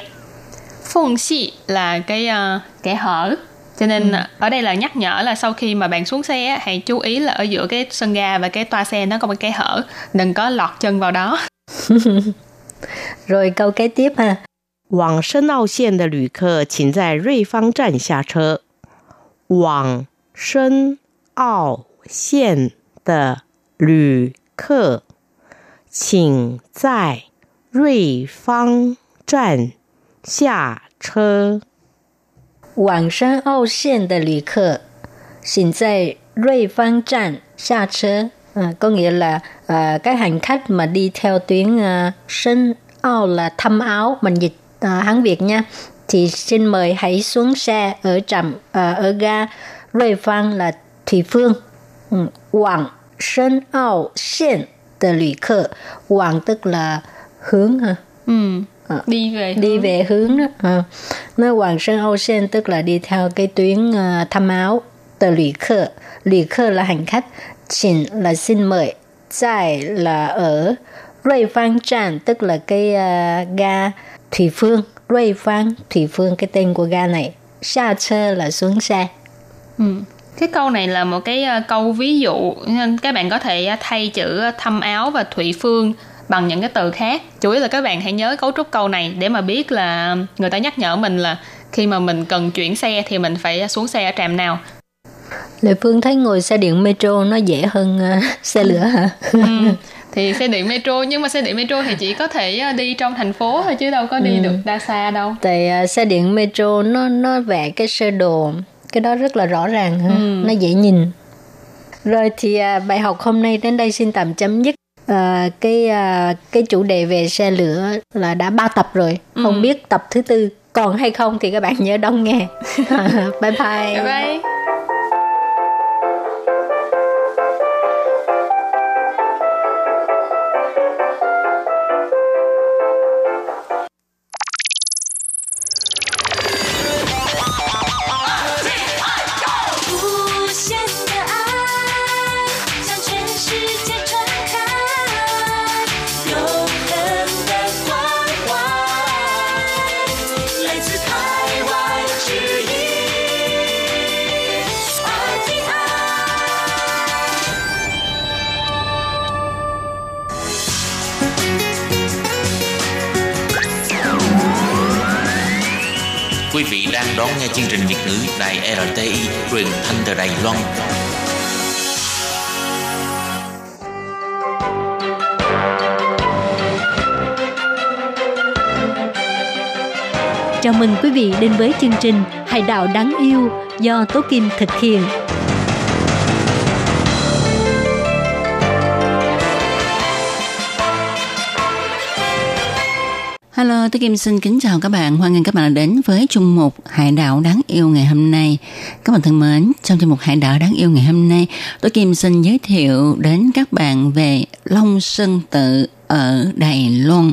phong xi là cái uh, kẻ hở cho nên ừ. ở đây là nhắc nhở là sau khi mà bạn xuống xe hãy chú ý là ở giữa cái sân ga và cái toa xe nó có một cái hở đừng có lọt chân vào đó (laughs) rồi câu kế tiếp ha 往深澳线的旅客，请在瑞芳站下车。往深澳线的旅客， 请在瑞芳站下车。往山澳线的旅客，请在瑞芳站下车. À, có nghĩa là à, các hành khách mà đi theo tuyến à, Sơn Ao là thăm áo mình dịch à, Hán Việt nha thì xin mời hãy xuống xe ở trạm à, ở ga瑞Phong là Thủy Phương. Ừ. Quảng Sơn Ao Xen de lữ客. Quảng tức là hướng ha. Ừ. À, đi về đi hướng. về hướng đó à. nó Hoàng Sơn Âu Sen tức là đi theo cái tuyến uh, thăm áo tờ lữ khơ lữ khơ là hành khách xin là xin mời tại là ở瑞Phan Trạm tức là cái uh, ga Thủy Phương瑞Phan Thủy Phương cái tên của ga này xa chơ là xuống xe ừ. cái câu này là một cái uh, câu ví dụ nên các bạn có thể thay chữ thăm áo và thủy phương bằng những cái từ khác chủ yếu là các bạn hãy nhớ cấu trúc câu này để mà biết là người ta nhắc nhở mình là khi mà mình cần chuyển xe thì mình phải xuống xe ở trạm nào Lệ Phương thấy ngồi xe điện metro nó dễ hơn uh, xe lửa hả? ừ, thì xe điện metro nhưng mà xe điện metro thì chỉ có thể ờ, đi trong thành phố thôi chứ đâu có đi ừ. được đa xa đâu. Tại uh, xe điện metro nó nó vẽ cái sơ đồ cái đó rất là rõ ràng ha, ừ. nó dễ nhìn. Rồi thì uh, bài học hôm nay đến đây xin tạm chấm dứt à, cái à, cái chủ đề về xe lửa là đã ba tập rồi ừ. không biết tập thứ tư còn hay không thì các bạn nhớ đón nghe (laughs) (laughs) bye bye bye bye chương trình Việt ngữ Đài RTI truyền thanh từ Đài Loan. Chào mừng quý vị đến với chương trình Hải đạo đáng yêu do Tố Kim thực hiện. Tôi Kim xin kính chào các bạn. Hoan nghênh các bạn đã đến với chung mục Hải đảo đáng yêu ngày hôm nay. Các bạn thân mến, trong chương mục Hải đảo đáng yêu ngày hôm nay, tôi Kim xin giới thiệu đến các bạn về Long Sơn Tự ở Đài Loan.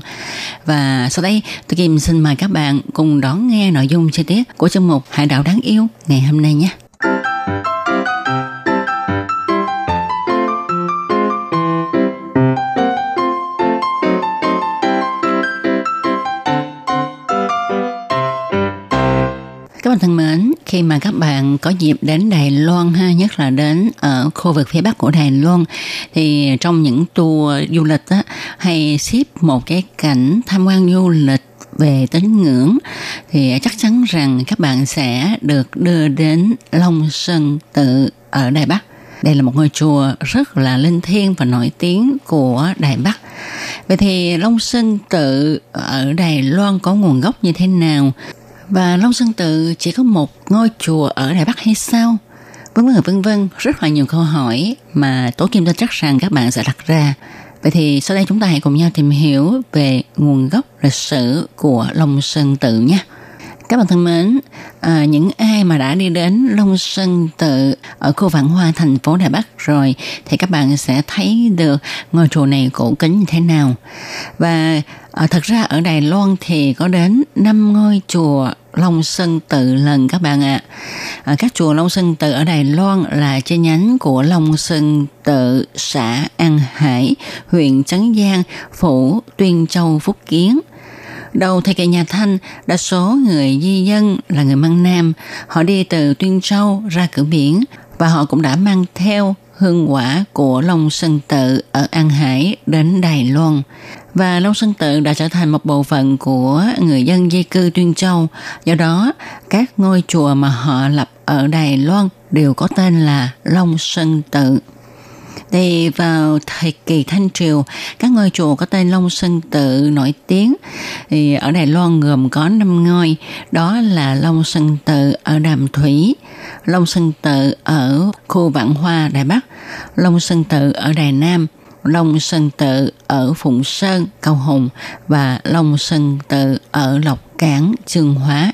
Và sau đây, tôi Kim xin mời các bạn cùng đón nghe nội dung chi tiết của chương mục Hải đảo đáng yêu ngày hôm nay nhé. Các bạn thân mến, khi mà các bạn có dịp đến Đài Loan ha, nhất là đến ở khu vực phía Bắc của Đài Loan thì trong những tour du lịch á hay ship một cái cảnh tham quan du lịch về tín ngưỡng thì chắc chắn rằng các bạn sẽ được đưa đến Long Sơn Tự ở Đài Bắc. Đây là một ngôi chùa rất là linh thiêng và nổi tiếng của Đài Bắc. Vậy thì Long Sơn Tự ở Đài Loan có nguồn gốc như thế nào? Và Long Sơn Tự chỉ có một ngôi chùa ở Đài Bắc hay sao? Vân vân vân vân rất là nhiều câu hỏi mà Tố Kim tin chắc rằng các bạn sẽ đặt ra. Vậy thì sau đây chúng ta hãy cùng nhau tìm hiểu về nguồn gốc lịch sử của Long Sơn Tự nhé. Các bạn thân mến, à, những ai mà đã đi đến Long Sơn Tự ở khu Vạn Hoa thành phố Đài Bắc rồi thì các bạn sẽ thấy được ngôi chùa này cổ kính như thế nào. Và à, thật ra ở Đài Loan thì có đến 5 ngôi chùa Long Sơn Tự lần các bạn ạ. À. các chùa Long Sơn Tự ở Đài Loan là chi nhánh của Long Sơn Tự xã An Hải, huyện Trấn Giang, phủ Tuyên Châu, Phúc Kiến. Đầu thời kỳ nhà Thanh, đa số người di dân là người Măng Nam. Họ đi từ Tuyên Châu ra cửa biển và họ cũng đã mang theo hương quả của Long Sơn Tự ở An Hải đến Đài Loan. Và Long Sơn Tự đã trở thành một bộ phận của người dân di cư Tuyên Châu. Do đó, các ngôi chùa mà họ lập ở Đài Loan đều có tên là Long Sơn Tự. Thì vào thời kỳ Thanh Triều, các ngôi chùa có tên Long Sơn Tự nổi tiếng thì ở Đài Loan gồm có 5 ngôi, đó là Long Sơn Tự ở Đàm Thủy, Long Sơn Tự ở khu Vạn Hoa Đài Bắc, Long Sơn Tự ở Đài Nam, Long Sơn Tự ở Phụng Sơn, Cao Hùng và Long Sơn Tự ở Lộc Cảng, Trường Hóa.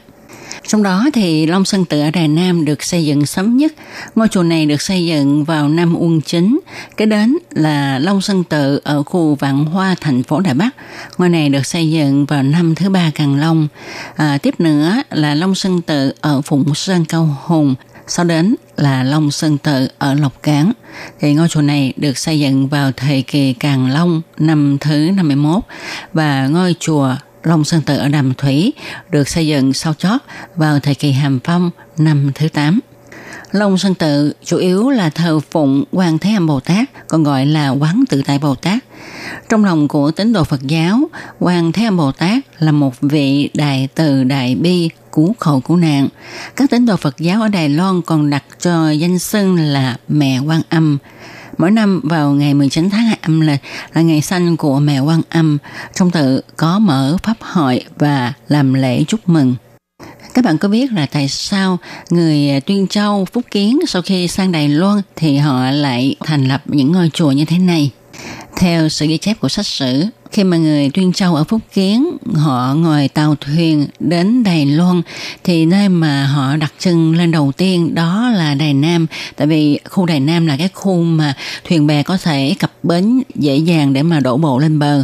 Trong đó thì Long Sơn Tự ở Đài Nam được xây dựng sớm nhất. Ngôi chùa này được xây dựng vào năm Uông Chính. Kế đến là Long Sơn Tự ở khu Vạn Hoa, thành phố Đài Bắc. Ngôi này được xây dựng vào năm thứ ba Càng Long. À, tiếp nữa là Long Sơn Tự ở Phụng Sơn Cao Hùng. Sau đến là Long Sơn Tự ở Lộc Cán. Thì ngôi chùa này được xây dựng vào thời kỳ Càng Long năm thứ 51 và ngôi chùa Long Sơn Tự ở Đàm Thủy được xây dựng sau chót vào thời kỳ Hàm Phong năm thứ 8. Long Sơn Tự chủ yếu là thờ phụng Quan Thế Âm Bồ Tát, còn gọi là Quán Tự Tại Bồ Tát. Trong lòng của tín đồ Phật giáo, Quan Thế Âm Bồ Tát là một vị đại từ đại bi cứu khổ cứu nạn. Các tín đồ Phật giáo ở Đài Loan còn đặt cho danh xưng là Mẹ Quan Âm. Mỗi năm vào ngày 19 tháng 2 âm lịch là ngày sanh của mẹ Quan Âm, trong tự có mở pháp hội và làm lễ chúc mừng. Các bạn có biết là tại sao người Tuyên Châu, Phúc Kiến sau khi sang Đài Loan thì họ lại thành lập những ngôi chùa như thế này? Theo sự ghi chép của sách sử, khi mà người Tuyên Châu ở Phúc Kiến họ ngồi tàu thuyền đến Đài Loan thì nơi mà họ đặt chân lên đầu tiên đó là Đài Nam. Tại vì khu Đài Nam là cái khu mà thuyền bè có thể cập bến dễ dàng để mà đổ bộ lên bờ.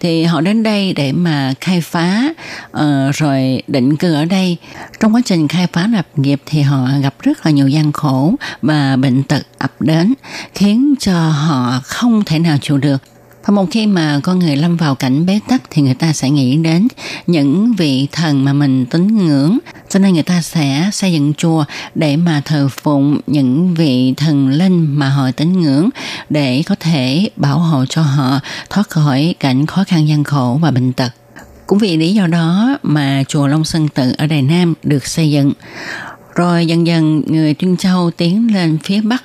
Thì họ đến đây để mà khai phá uh, rồi định cư ở đây. Trong quá trình khai phá lập nghiệp thì họ gặp rất là nhiều gian khổ và bệnh tật ập đến khiến cho họ không thể nào chịu được và một khi mà con người lâm vào cảnh bế tắc thì người ta sẽ nghĩ đến những vị thần mà mình tín ngưỡng. Cho nên người ta sẽ xây dựng chùa để mà thờ phụng những vị thần linh mà họ tín ngưỡng để có thể bảo hộ cho họ, thoát khỏi cảnh khó khăn gian khổ và bệnh tật. Cũng vì lý do đó mà chùa Long Sơn Tự ở Đài Nam được xây dựng. Rồi dần dần người Trân Châu tiến lên phía Bắc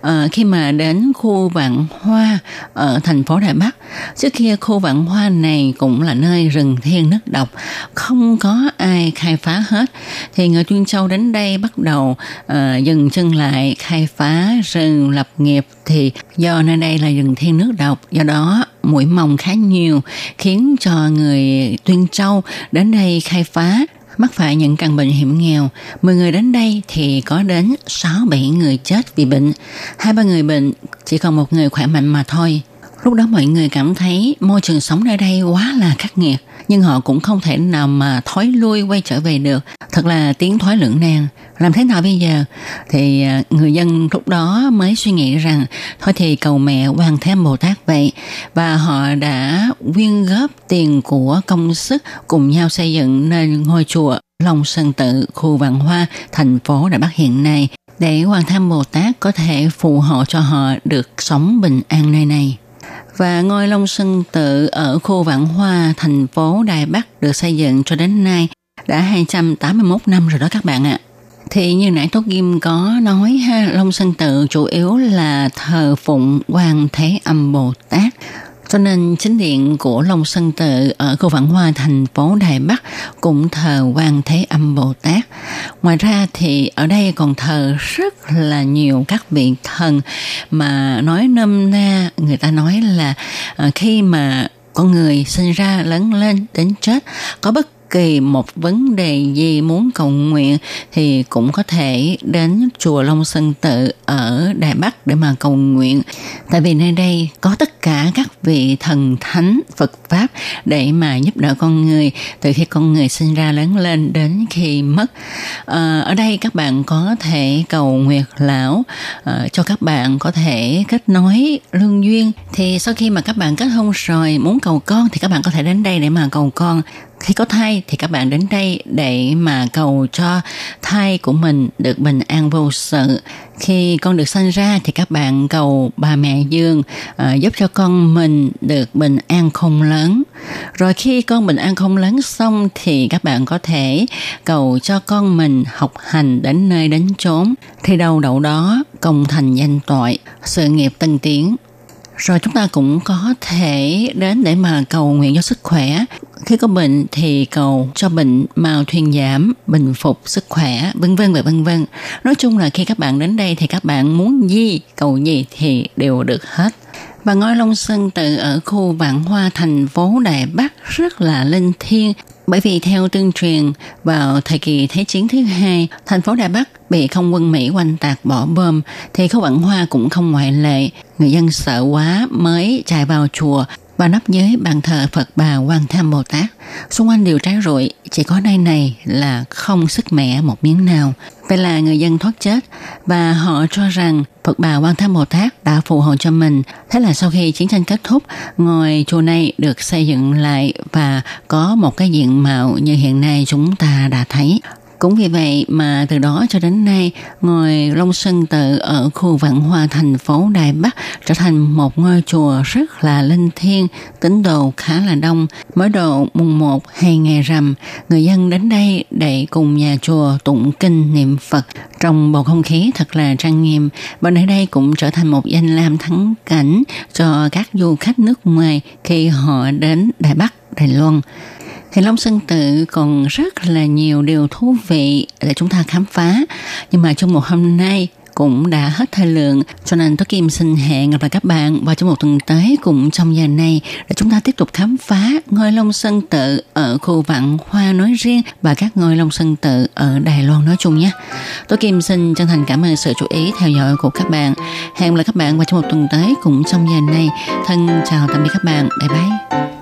à, khi mà đến khu Vạn Hoa ở thành phố Đài Bắc. Trước kia khu Vạn Hoa này cũng là nơi rừng thiên nước độc, không có ai khai phá hết. Thì người Trân Châu đến đây bắt đầu à, dừng chân lại khai phá rừng lập nghiệp thì do nơi đây là rừng thiên nước độc, do đó mũi mồng khá nhiều khiến cho người Tuyên Châu đến đây khai phá mắc phải những căn bệnh hiểm nghèo. 10 người đến đây thì có đến 6-7 người chết vì bệnh. Hai ba người bệnh, chỉ còn một người khỏe mạnh mà thôi. Lúc đó mọi người cảm thấy môi trường sống nơi đây quá là khắc nghiệt nhưng họ cũng không thể nào mà thói lui quay trở về được. Thật là tiếng thoái lưỡng nan. Làm thế nào bây giờ? Thì à, người dân lúc đó mới suy nghĩ rằng thôi thì cầu mẹ quan thêm Bồ Tát vậy. Và họ đã quyên góp tiền của công sức cùng nhau xây dựng nên ngôi chùa Long Sơn Tự, khu Vạn Hoa, thành phố Đà Bắc hiện nay để Hoàng Tham Bồ Tát có thể phù hộ cho họ được sống bình an nơi này và ngôi Long Sơn Tự ở khu Vạn Hoa, thành phố Đài Bắc được xây dựng cho đến nay đã 281 năm rồi đó các bạn ạ. Thì như nãy Tốt Kim có nói ha, Long Sơn Tự chủ yếu là thờ phụng Quan Thế Âm Bồ Tát. Cho nên chính điện của Long Sơn Tự ở khu Vạn Hoa thành phố Đài Bắc cũng thờ quan Thế Âm Bồ Tát. Ngoài ra thì ở đây còn thờ rất là nhiều các vị thần mà nói nôm na, người ta nói là ờ, khi mà con người sinh ra, lớn lên, đến chết, có bất kỳ một vấn đề gì muốn cầu nguyện thì cũng có thể đến chùa Long Sơn Tự ở Đài Bắc để mà cầu nguyện. Tại vì nơi đây có tất cả các vị thần thánh Phật Pháp để mà giúp đỡ con người từ khi con người sinh ra lớn lên đến khi mất. À, ở đây các bạn có thể cầu nguyệt lão à, cho các bạn có thể kết nối lương duyên. Thì sau khi mà các bạn kết hôn rồi muốn cầu con thì các bạn có thể đến đây để mà cầu con khi có thai thì các bạn đến đây để mà cầu cho thai của mình được bình an vô sự. Khi con được sinh ra thì các bạn cầu bà mẹ dương uh, giúp cho con mình được bình an không lớn. Rồi khi con bình an không lớn xong thì các bạn có thể cầu cho con mình học hành đến nơi đến chốn. Thì đầu đậu đó công thành danh toại sự nghiệp tân tiến rồi chúng ta cũng có thể đến để mà cầu nguyện cho sức khỏe. Khi có bệnh thì cầu cho bệnh mau thuyên giảm, bình phục sức khỏe, vân vân và vân vân. Nói chung là khi các bạn đến đây thì các bạn muốn gì, cầu gì thì đều được hết và ngôi Long Sơn Tự ở khu Vạn Hoa thành phố Đài Bắc rất là linh thiêng bởi vì theo tương truyền vào thời kỳ Thế chiến thứ hai, thành phố Đài Bắc bị không quân Mỹ quanh tạc bỏ bom, thì khu Vạn Hoa cũng không ngoại lệ. Người dân sợ quá mới chạy vào chùa và nắp dưới bàn thờ Phật bà Quan Tham Bồ Tát. Xung quanh đều trái rụi, chỉ có nơi này là không sức mẻ một miếng nào. Vậy là người dân thoát chết và họ cho rằng Phật bà Quan Tham Bồ Tát đã phù hộ cho mình. Thế là sau khi chiến tranh kết thúc, ngôi chùa này được xây dựng lại và có một cái diện mạo như hiện nay chúng ta đã thấy. Cũng vì vậy mà từ đó cho đến nay, ngôi Long Sơn Tự ở khu Vạn Hoa thành phố Đài Bắc trở thành một ngôi chùa rất là linh thiêng, tín đồ khá là đông. Mới độ mùng 1 hay ngày rằm, người dân đến đây để cùng nhà chùa tụng kinh niệm Phật trong bầu không khí thật là trang nghiêm và nơi đây cũng trở thành một danh lam thắng cảnh cho các du khách nước ngoài khi họ đến Đài Bắc, Đài Loan thì Long Sơn Tự còn rất là nhiều điều thú vị để chúng ta khám phá. Nhưng mà trong một hôm nay cũng đã hết thời lượng, cho nên tôi Kim xin hẹn gặp lại các bạn vào trong một tuần tới cũng trong giờ này để chúng ta tiếp tục khám phá ngôi Long Sơn Tự ở khu Vạn Hoa nói riêng và các ngôi Long Sơn Tự ở Đài Loan nói chung nhé. Tôi Kim xin chân thành cảm ơn sự chú ý, theo dõi của các bạn. Hẹn gặp lại các bạn vào trong một tuần tới cũng trong giờ này. Thân chào tạm biệt các bạn. Bye bye.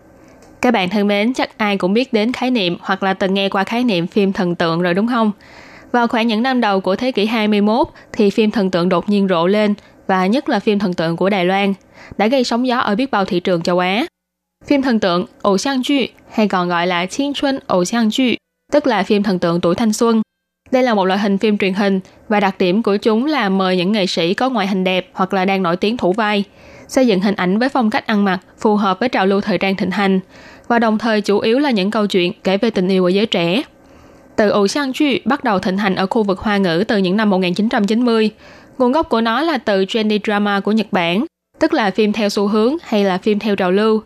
Các bạn thân mến, chắc ai cũng biết đến khái niệm hoặc là từng nghe qua khái niệm phim thần tượng rồi đúng không? Vào khoảng những năm đầu của thế kỷ 21 thì phim thần tượng đột nhiên rộ lên và nhất là phim thần tượng của Đài Loan đã gây sóng gió ở biết bao thị trường châu Á. Phim thần tượng ẩu xiang chu hay còn gọi là 青春 ẩu xiang chu, tức là phim thần tượng tuổi thanh xuân. Đây là một loại hình phim truyền hình và đặc điểm của chúng là mời những nghệ sĩ có ngoại hình đẹp hoặc là đang nổi tiếng thủ vai – xây dựng hình ảnh với phong cách ăn mặc phù hợp với trào lưu thời trang thịnh hành và đồng thời chủ yếu là những câu chuyện kể về tình yêu của giới trẻ. Từ ổ bắt đầu thịnh hành ở khu vực Hoa ngữ từ những năm 1990. Nguồn gốc của nó là từ trendy drama của Nhật Bản, tức là phim theo xu hướng hay là phim theo trào lưu.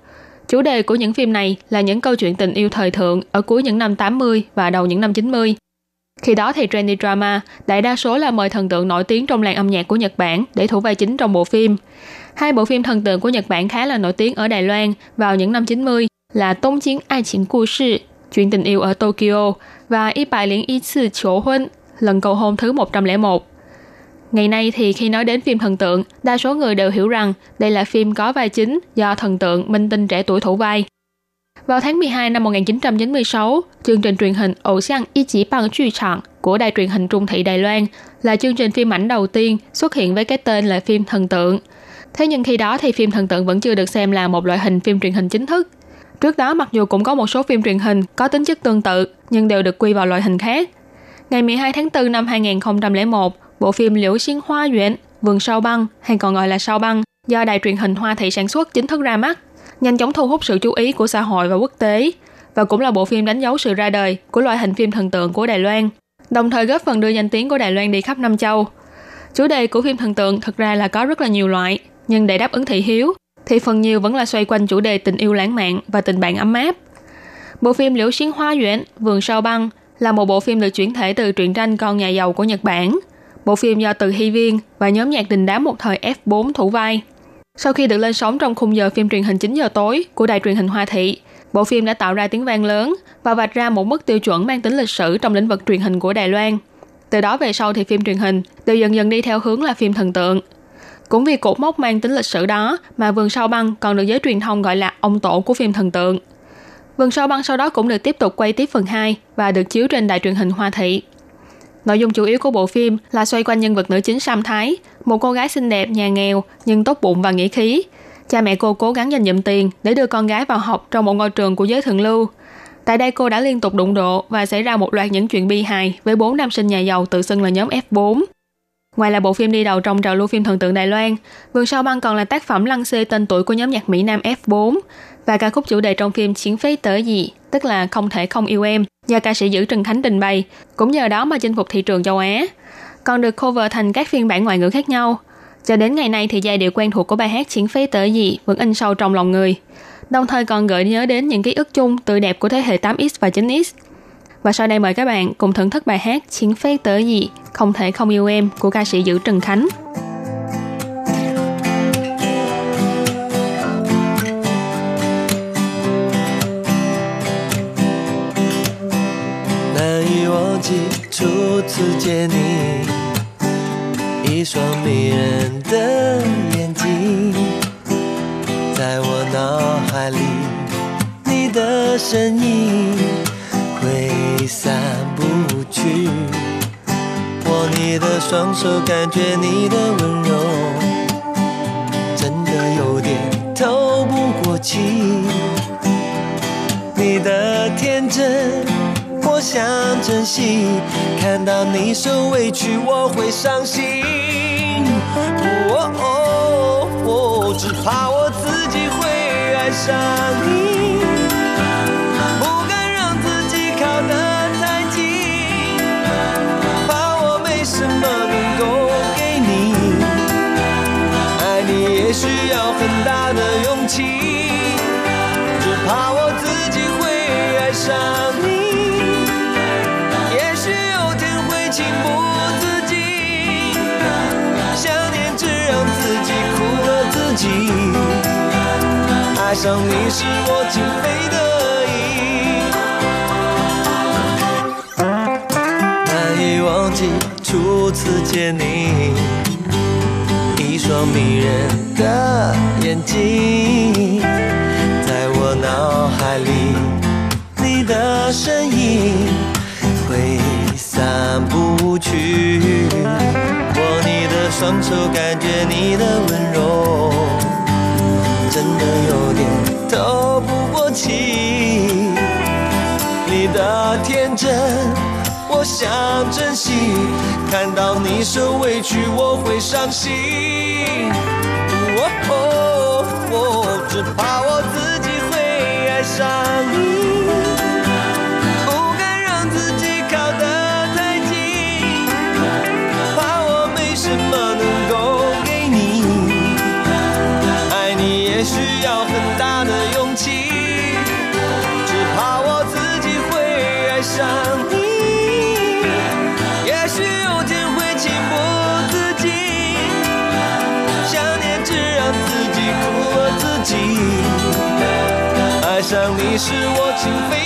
Chủ đề của những phim này là những câu chuyện tình yêu thời thượng ở cuối những năm 80 và đầu những năm 90. Khi đó thì trendy drama đại đa số là mời thần tượng nổi tiếng trong làng âm nhạc của Nhật Bản để thủ vai chính trong bộ phim. Hai bộ phim thần tượng của Nhật Bản khá là nổi tiếng ở Đài Loan vào những năm 90 là Tông Chiến Ai Chiến Cô Sư, chuyện tình yêu ở Tokyo và Y Bài Liên Y Sư Chỗ Huân, lần cầu hôn thứ 101. Ngày nay thì khi nói đến phim thần tượng, đa số người đều hiểu rằng đây là phim có vai chính do thần tượng minh tinh trẻ tuổi thủ vai. Vào tháng 12 năm 1996, chương trình truyền hình Ổ Xiang Y Chỉ Bằng Truy Trạng của đài truyền hình Trung thị Đài Loan là chương trình phim ảnh đầu tiên xuất hiện với cái tên là phim thần tượng. Thế nhưng khi đó thì phim thần tượng vẫn chưa được xem là một loại hình phim truyền hình chính thức. Trước đó mặc dù cũng có một số phim truyền hình có tính chất tương tự nhưng đều được quy vào loại hình khác. Ngày 12 tháng 4 năm 2001, bộ phim Liễu Xuyên Hoa Duyện, Vườn Sao Băng hay còn gọi là Sao Băng do đài truyền hình Hoa Thị sản xuất chính thức ra mắt, nhanh chóng thu hút sự chú ý của xã hội và quốc tế và cũng là bộ phim đánh dấu sự ra đời của loại hình phim thần tượng của Đài Loan, đồng thời góp phần đưa danh tiếng của Đài Loan đi khắp năm châu. Chủ đề của phim thần tượng thực ra là có rất là nhiều loại, nhưng để đáp ứng thị hiếu thì phần nhiều vẫn là xoay quanh chủ đề tình yêu lãng mạn và tình bạn ấm áp. Bộ phim Liễu Xuyên Hoa Duyện, Vườn Sao Băng là một bộ phim được chuyển thể từ truyện tranh Con nhà giàu của Nhật Bản. Bộ phim do Từ Hy Viên và nhóm nhạc đình đám một thời F4 thủ vai. Sau khi được lên sóng trong khung giờ phim truyền hình 9 giờ tối của đài truyền hình Hoa Thị, bộ phim đã tạo ra tiếng vang lớn và vạch ra một mức tiêu chuẩn mang tính lịch sử trong lĩnh vực truyền hình của Đài Loan. Từ đó về sau thì phim truyền hình đều dần dần đi theo hướng là phim thần tượng. Cũng vì cột mốc mang tính lịch sử đó mà Vườn Sao Băng còn được giới truyền thông gọi là ông tổ của phim thần tượng. Vườn Sao Băng sau đó cũng được tiếp tục quay tiếp phần 2 và được chiếu trên đài truyền hình Hoa Thị. Nội dung chủ yếu của bộ phim là xoay quanh nhân vật nữ chính Sam Thái, một cô gái xinh đẹp, nhà nghèo nhưng tốt bụng và nghĩa khí. Cha mẹ cô cố gắng dành dụm tiền để đưa con gái vào học trong một ngôi trường của giới thượng lưu. Tại đây cô đã liên tục đụng độ và xảy ra một loạt những chuyện bi hài với bốn nam sinh nhà giàu tự xưng là nhóm F4. Ngoài là bộ phim đi đầu trong trào lưu phim thần tượng Đài Loan, Vườn Sao Băng còn là tác phẩm lăng xê tên tuổi của nhóm nhạc Mỹ Nam F4 và ca khúc chủ đề trong phim Chiến phế tớ gì, tức là Không thể không yêu em, do ca sĩ Giữ Trần Khánh trình bày, cũng nhờ đó mà chinh phục thị trường châu Á. Còn được cover thành các phiên bản ngoại ngữ khác nhau. Cho đến ngày nay thì giai điệu quen thuộc của bài hát Chiến phế tớ gì vẫn in sâu trong lòng người. Đồng thời còn gợi nhớ đến những ký ức chung tươi đẹp của thế hệ 8X và 9X. Và sau đây mời các bạn cùng thưởng thức bài hát Chiến phế tớ gì, Không thể không yêu em của ca sĩ Giữ Trần Khánh. 初次见你，一双迷人的眼睛，在我脑海里，你的身影 挥散不去。握你的双手，感觉你的温柔，真的有点透不过气。你的天真。我想珍惜，看到你受委屈，我会伤心。哦，只怕我自己会爱上你，情只怕我自己会爱上你。也许有天会情不自禁想念只让自己苦了自己。爱上你是我情非得已。难以忘记初次见你。双迷人的眼睛，在我脑海里，你的身影挥散不去。握你的双手，感觉你的温柔，真的有点透不过气。你的天真，想珍惜。看到你受委屈，我会伤心。哦，只怕我自你是我情非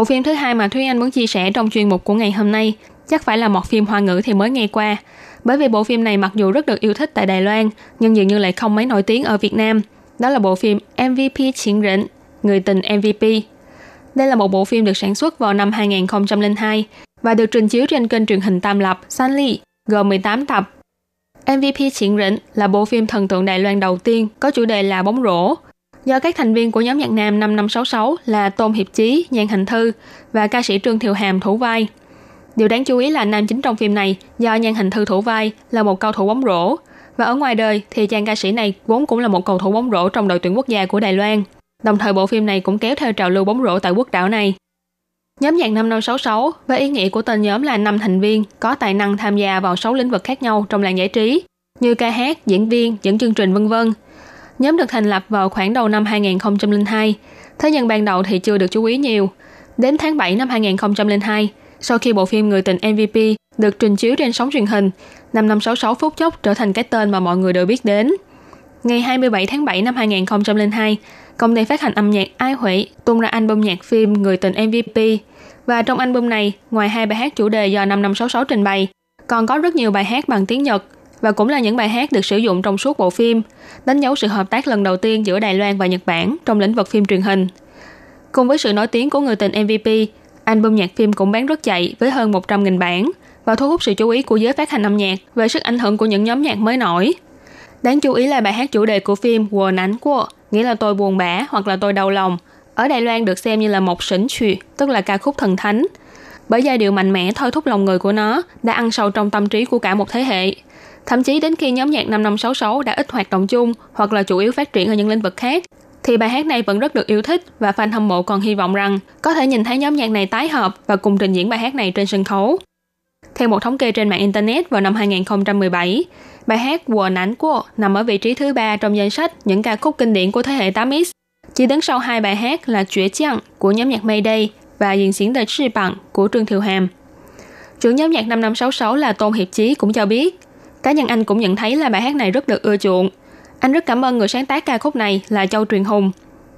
Bộ phim thứ hai mà Thúy Anh muốn chia sẻ trong chuyên mục của ngày hôm nay chắc phải là một phim hoa ngữ thì mới nghe qua. Bởi vì bộ phim này mặc dù rất được yêu thích tại Đài Loan, nhưng dường như lại không mấy nổi tiếng ở Việt Nam. Đó là bộ phim MVP Chiến Rịnh, Người tình MVP. Đây là một bộ phim được sản xuất vào năm 2002 và được trình chiếu trên kênh truyền hình Tam Lập, Sunly, gồm 18 tập. MVP Chiến Rịnh là bộ phim thần tượng Đài Loan đầu tiên có chủ đề là bóng rổ, do các thành viên của nhóm nhạc nam 5566 là Tôn Hiệp Chí, Nhan Hành Thư và ca sĩ Trương Thiều Hàm thủ vai. Điều đáng chú ý là nam chính trong phim này do Nhan Hành Thư thủ vai là một cầu thủ bóng rổ và ở ngoài đời thì chàng ca sĩ này vốn cũng là một cầu thủ bóng rổ trong đội tuyển quốc gia của Đài Loan. Đồng thời bộ phim này cũng kéo theo trào lưu bóng rổ tại quốc đảo này. Nhóm nhạc 5566 với ý nghĩa của tên nhóm là năm thành viên có tài năng tham gia vào 6 lĩnh vực khác nhau trong làng giải trí như ca hát, diễn viên, dẫn chương trình vân vân. Nhóm được thành lập vào khoảng đầu năm 2002, thế nhưng ban đầu thì chưa được chú ý nhiều. Đến tháng 7 năm 2002, sau khi bộ phim Người tình MVP được trình chiếu trên sóng truyền hình, 5566 phút chốc trở thành cái tên mà mọi người đều biết đến. Ngày 27 tháng 7 năm 2002, công ty phát hành âm nhạc Ai Huệ tung ra album nhạc phim Người tình MVP. Và trong album này, ngoài hai bài hát chủ đề do 5566 trình bày, còn có rất nhiều bài hát bằng tiếng Nhật và cũng là những bài hát được sử dụng trong suốt bộ phim, đánh dấu sự hợp tác lần đầu tiên giữa Đài Loan và Nhật Bản trong lĩnh vực phim truyền hình. Cùng với sự nổi tiếng của người tình MVP, album nhạc phim cũng bán rất chạy với hơn 100.000 bản và thu hút sự chú ý của giới phát hành âm nhạc về sức ảnh hưởng của những nhóm nhạc mới nổi. Đáng chú ý là bài hát chủ đề của phim Wo Nán Quo, nghĩa là tôi buồn bã hoặc là tôi đau lòng, ở Đài Loan được xem như là một sỉnh truyện, tức là ca khúc thần thánh. Bởi giai điệu mạnh mẽ thôi thúc lòng người của nó đã ăn sâu trong tâm trí của cả một thế hệ. Thậm chí đến khi nhóm nhạc 5566 đã ít hoạt động chung hoặc là chủ yếu phát triển ở những lĩnh vực khác, thì bài hát này vẫn rất được yêu thích và fan hâm mộ còn hy vọng rằng có thể nhìn thấy nhóm nhạc này tái hợp và cùng trình diễn bài hát này trên sân khấu. Theo một thống kê trên mạng Internet vào năm 2017, bài hát Wo Nán Quo nằm ở vị trí thứ ba trong danh sách những ca khúc kinh điển của thế hệ 8X. Chỉ đứng sau hai bài hát là Chuyện Chăng của nhóm nhạc Mayday và Diễn Xiển Đời Sư Bằng của Trương Thiều Hàm. Trưởng nhóm nhạc 5566 là Tôn Hiệp Chí cũng cho biết, cá nhân anh cũng nhận thấy là bài hát này rất được ưa chuộng. Anh rất cảm ơn người sáng tác ca khúc này là Châu Truyền Hùng.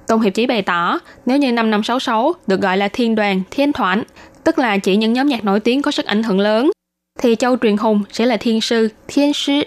Tôn Hiệp Chí bày tỏ, nếu như 5566 được gọi là thiên đoàn, thiên thoảng, tức là chỉ những nhóm nhạc nổi tiếng có sức ảnh hưởng lớn, thì Châu Truyền Hùng sẽ là thiên sư, thiên sư.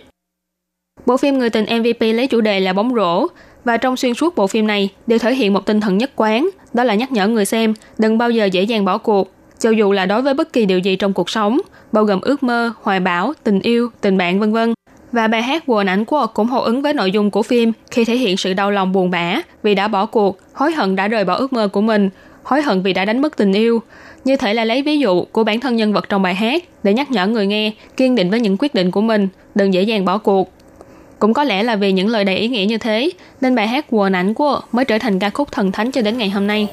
Bộ phim Người tình MVP lấy chủ đề là bóng rổ, và trong xuyên suốt bộ phim này đều thể hiện một tinh thần nhất quán, đó là nhắc nhở người xem đừng bao giờ dễ dàng bỏ cuộc, cho dù là đối với bất kỳ điều gì trong cuộc sống, bao gồm ước mơ, hoài bão, tình yêu, tình bạn vân vân. Và bài hát Quần ảnh của cũng hô ứng với nội dung của phim khi thể hiện sự đau lòng buồn bã vì đã bỏ cuộc, hối hận đã rời bỏ ước mơ của mình, hối hận vì đã đánh mất tình yêu. Như thể là lấy ví dụ của bản thân nhân vật trong bài hát để nhắc nhở người nghe kiên định với những quyết định của mình, đừng dễ dàng bỏ cuộc. Cũng có lẽ là vì những lời đầy ý nghĩa như thế, nên bài hát Quần ảnh của mới trở thành ca khúc thần thánh cho đến ngày hôm nay.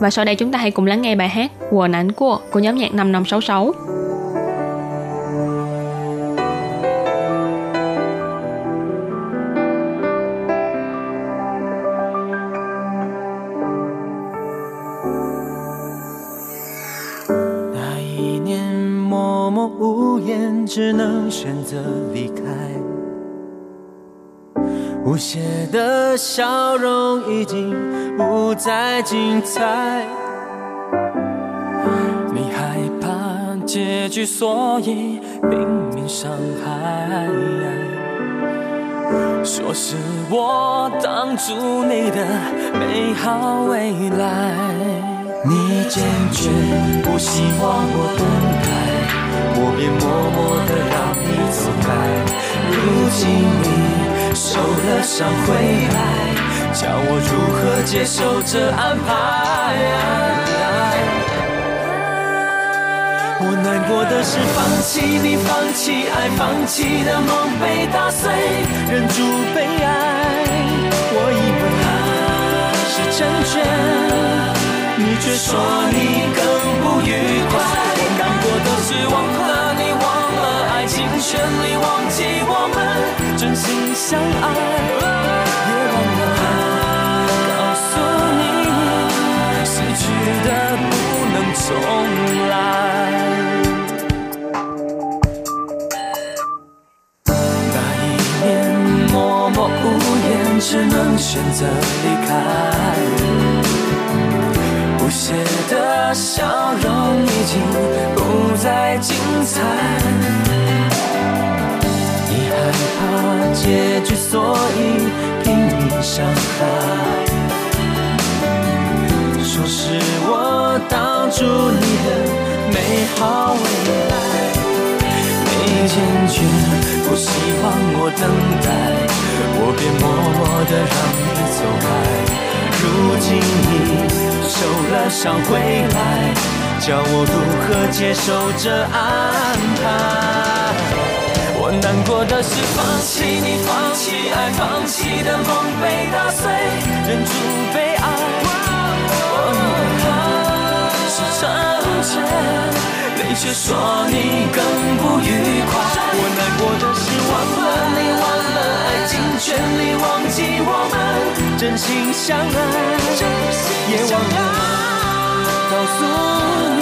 Và sau đây chúng ta hãy cùng lắng nghe bài hát Quần ảnh của của nhóm nhạc 5566. 那一年默默无言，只能选择离开。 无邪的笑容已经不再精彩。你害怕结局，所以拼命伤害。说是我挡住你的美好未来。你坚决不希望我等待，我便默默的让你走开。如今你受了伤回来，叫我如何接受这安排？我难过的是放弃你，放弃爱，放弃的梦被打碎，忍住悲哀。我以为是成全。你却说你更不愉快。我难过的是忘了，了爱情旋律，忘记我们真心相爱，也忘了告诉你，失去的不能重来。那一年默默无言，只能选择离开。不屑的笑容已经不再精彩，害怕结局，所以拼命伤害。说是我挡住你的美好未来，你坚决不希望我等待，我便默默的让你走开。如今你。受了伤回来，叫我如何接受这安排？难过的是放弃你，放弃爱，放弃的梦被打碎，忍住悲哀。我以为是成全，你却说你更不愉快。我难过的是忘了你，忘了爱。尽全力，忘记我们真心相爱。也忘了告诉你，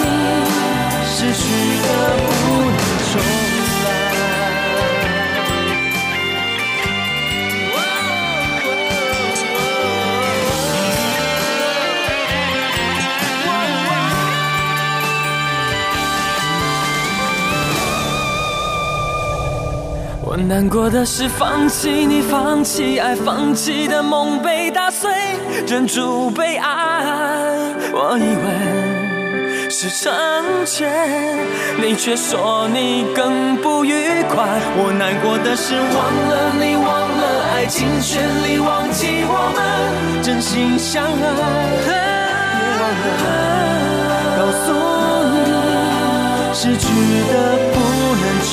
失去的不能重难过的是放弃你，放弃爱，放弃的梦被打碎，忍住悲哀。我以为是成全，你却说你更不愉快。我难过的是忘了你，忘了爱，尽全力忘记我们真心相爱，别忘了告诉你，失去的不能重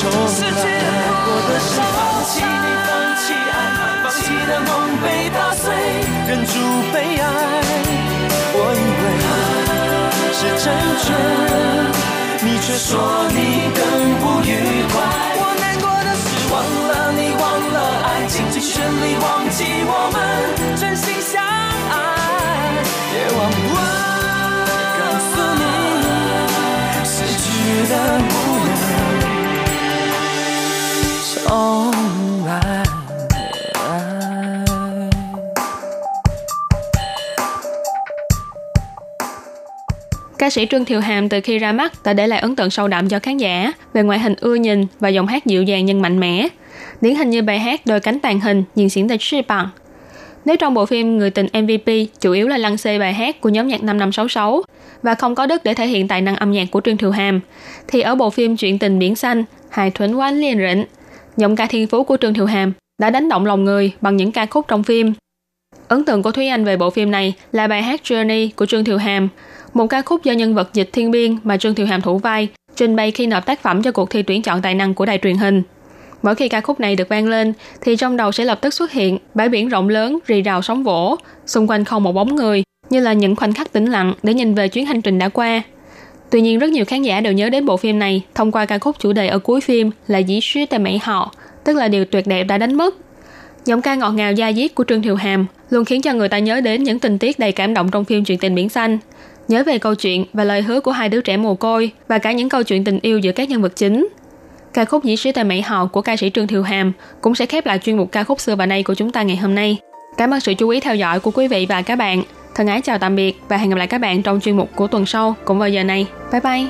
来。过的是放弃你，放弃爱，放弃的梦被打碎，忍住悲哀。我以为是成全，你却说你更不愉快。我难过的是忘了你，忘了爱，尽尽全力忘记我们真心相爱，别忘我告诉你，失去的 Ca sĩ Trương Thiều Hàm từ khi ra mắt đã để lại ấn tượng sâu đậm cho khán giả về ngoại hình ưa nhìn và giọng hát dịu dàng nhưng mạnh mẽ. Điển hình như bài hát Đôi cánh tàn hình nhìn xỉn tại Shiban. Nếu trong bộ phim Người tình MVP chủ yếu là lăng xê bài hát của nhóm nhạc 5566 và không có đức để thể hiện tài năng âm nhạc của Trương Thiều Hàm, thì ở bộ phim Chuyện tình biển xanh, Hải Thuấn Quán liền rịnh, giọng ca thiên phú của Trương Thiều Hàm đã đánh động lòng người bằng những ca khúc trong phim. Ấn tượng của Thúy Anh về bộ phim này là bài hát Journey của Trương Thiều Hàm, một ca khúc do nhân vật Dịch Thiên Biên mà Trương Thiệu Hàm thủ vai, trình bày khi nộp tác phẩm cho cuộc thi tuyển chọn tài năng của đài truyền hình. Mỗi khi ca khúc này được vang lên, thì trong đầu sẽ lập tức xuất hiện bãi biển rộng lớn, rì rào sóng vỗ, xung quanh không một bóng người, như là những khoảnh khắc tĩnh lặng để nhìn về chuyến hành trình đã qua. Tuy nhiên rất nhiều khán giả đều nhớ đến bộ phim này thông qua ca khúc chủ đề ở cuối phim là Dĩ suýt tại Mỹ họ, tức là điều tuyệt đẹp đã đánh mất. Giọng ca ngọt ngào da diết của Trương thiều Hàm luôn khiến cho người ta nhớ đến những tình tiết đầy cảm động trong phim Chuyện tình biển xanh, nhớ về câu chuyện và lời hứa của hai đứa trẻ mồ côi và cả những câu chuyện tình yêu giữa các nhân vật chính. Ca khúc Dĩ sứ tại Mỹ họ của ca sĩ Trương Thiều Hàm cũng sẽ khép lại chuyên mục ca khúc xưa và nay của chúng ta ngày hôm nay. Cảm ơn sự chú ý theo dõi của quý vị và các bạn. Thân ái chào tạm biệt và hẹn gặp lại các bạn trong chuyên mục của tuần sau cũng vào giờ này. Bye bye!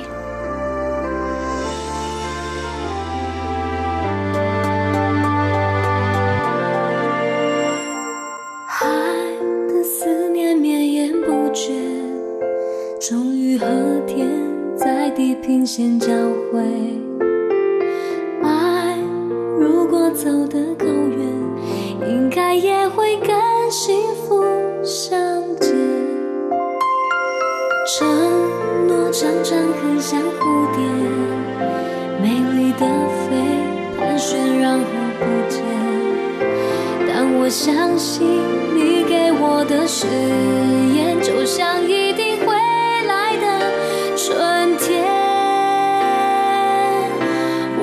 Hãy subscribe cho kênh Ghiền Mì Gõ Để không bỏ lỡ những video hấp dẫn 承诺常常很像蝴蝶，美丽的飞，盘旋然后不见。但我相信你给我的誓言，就像一定会来的春天。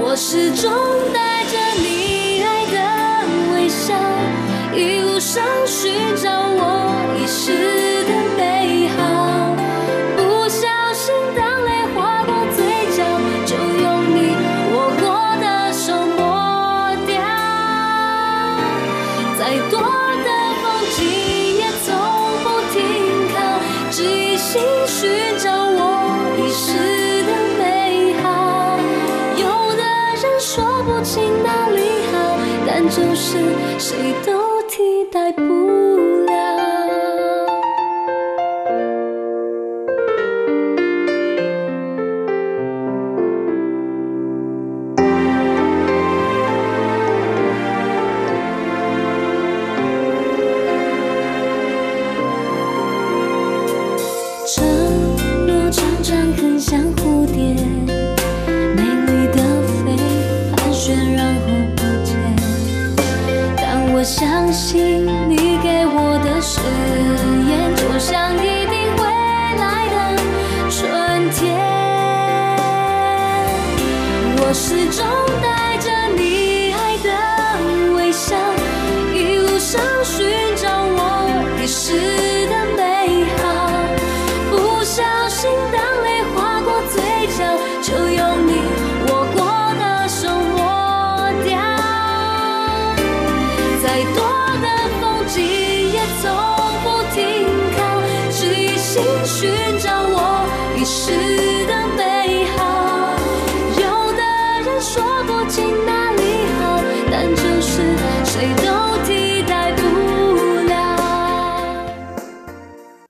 我始终带着你爱的微笑，一路上寻找我遗失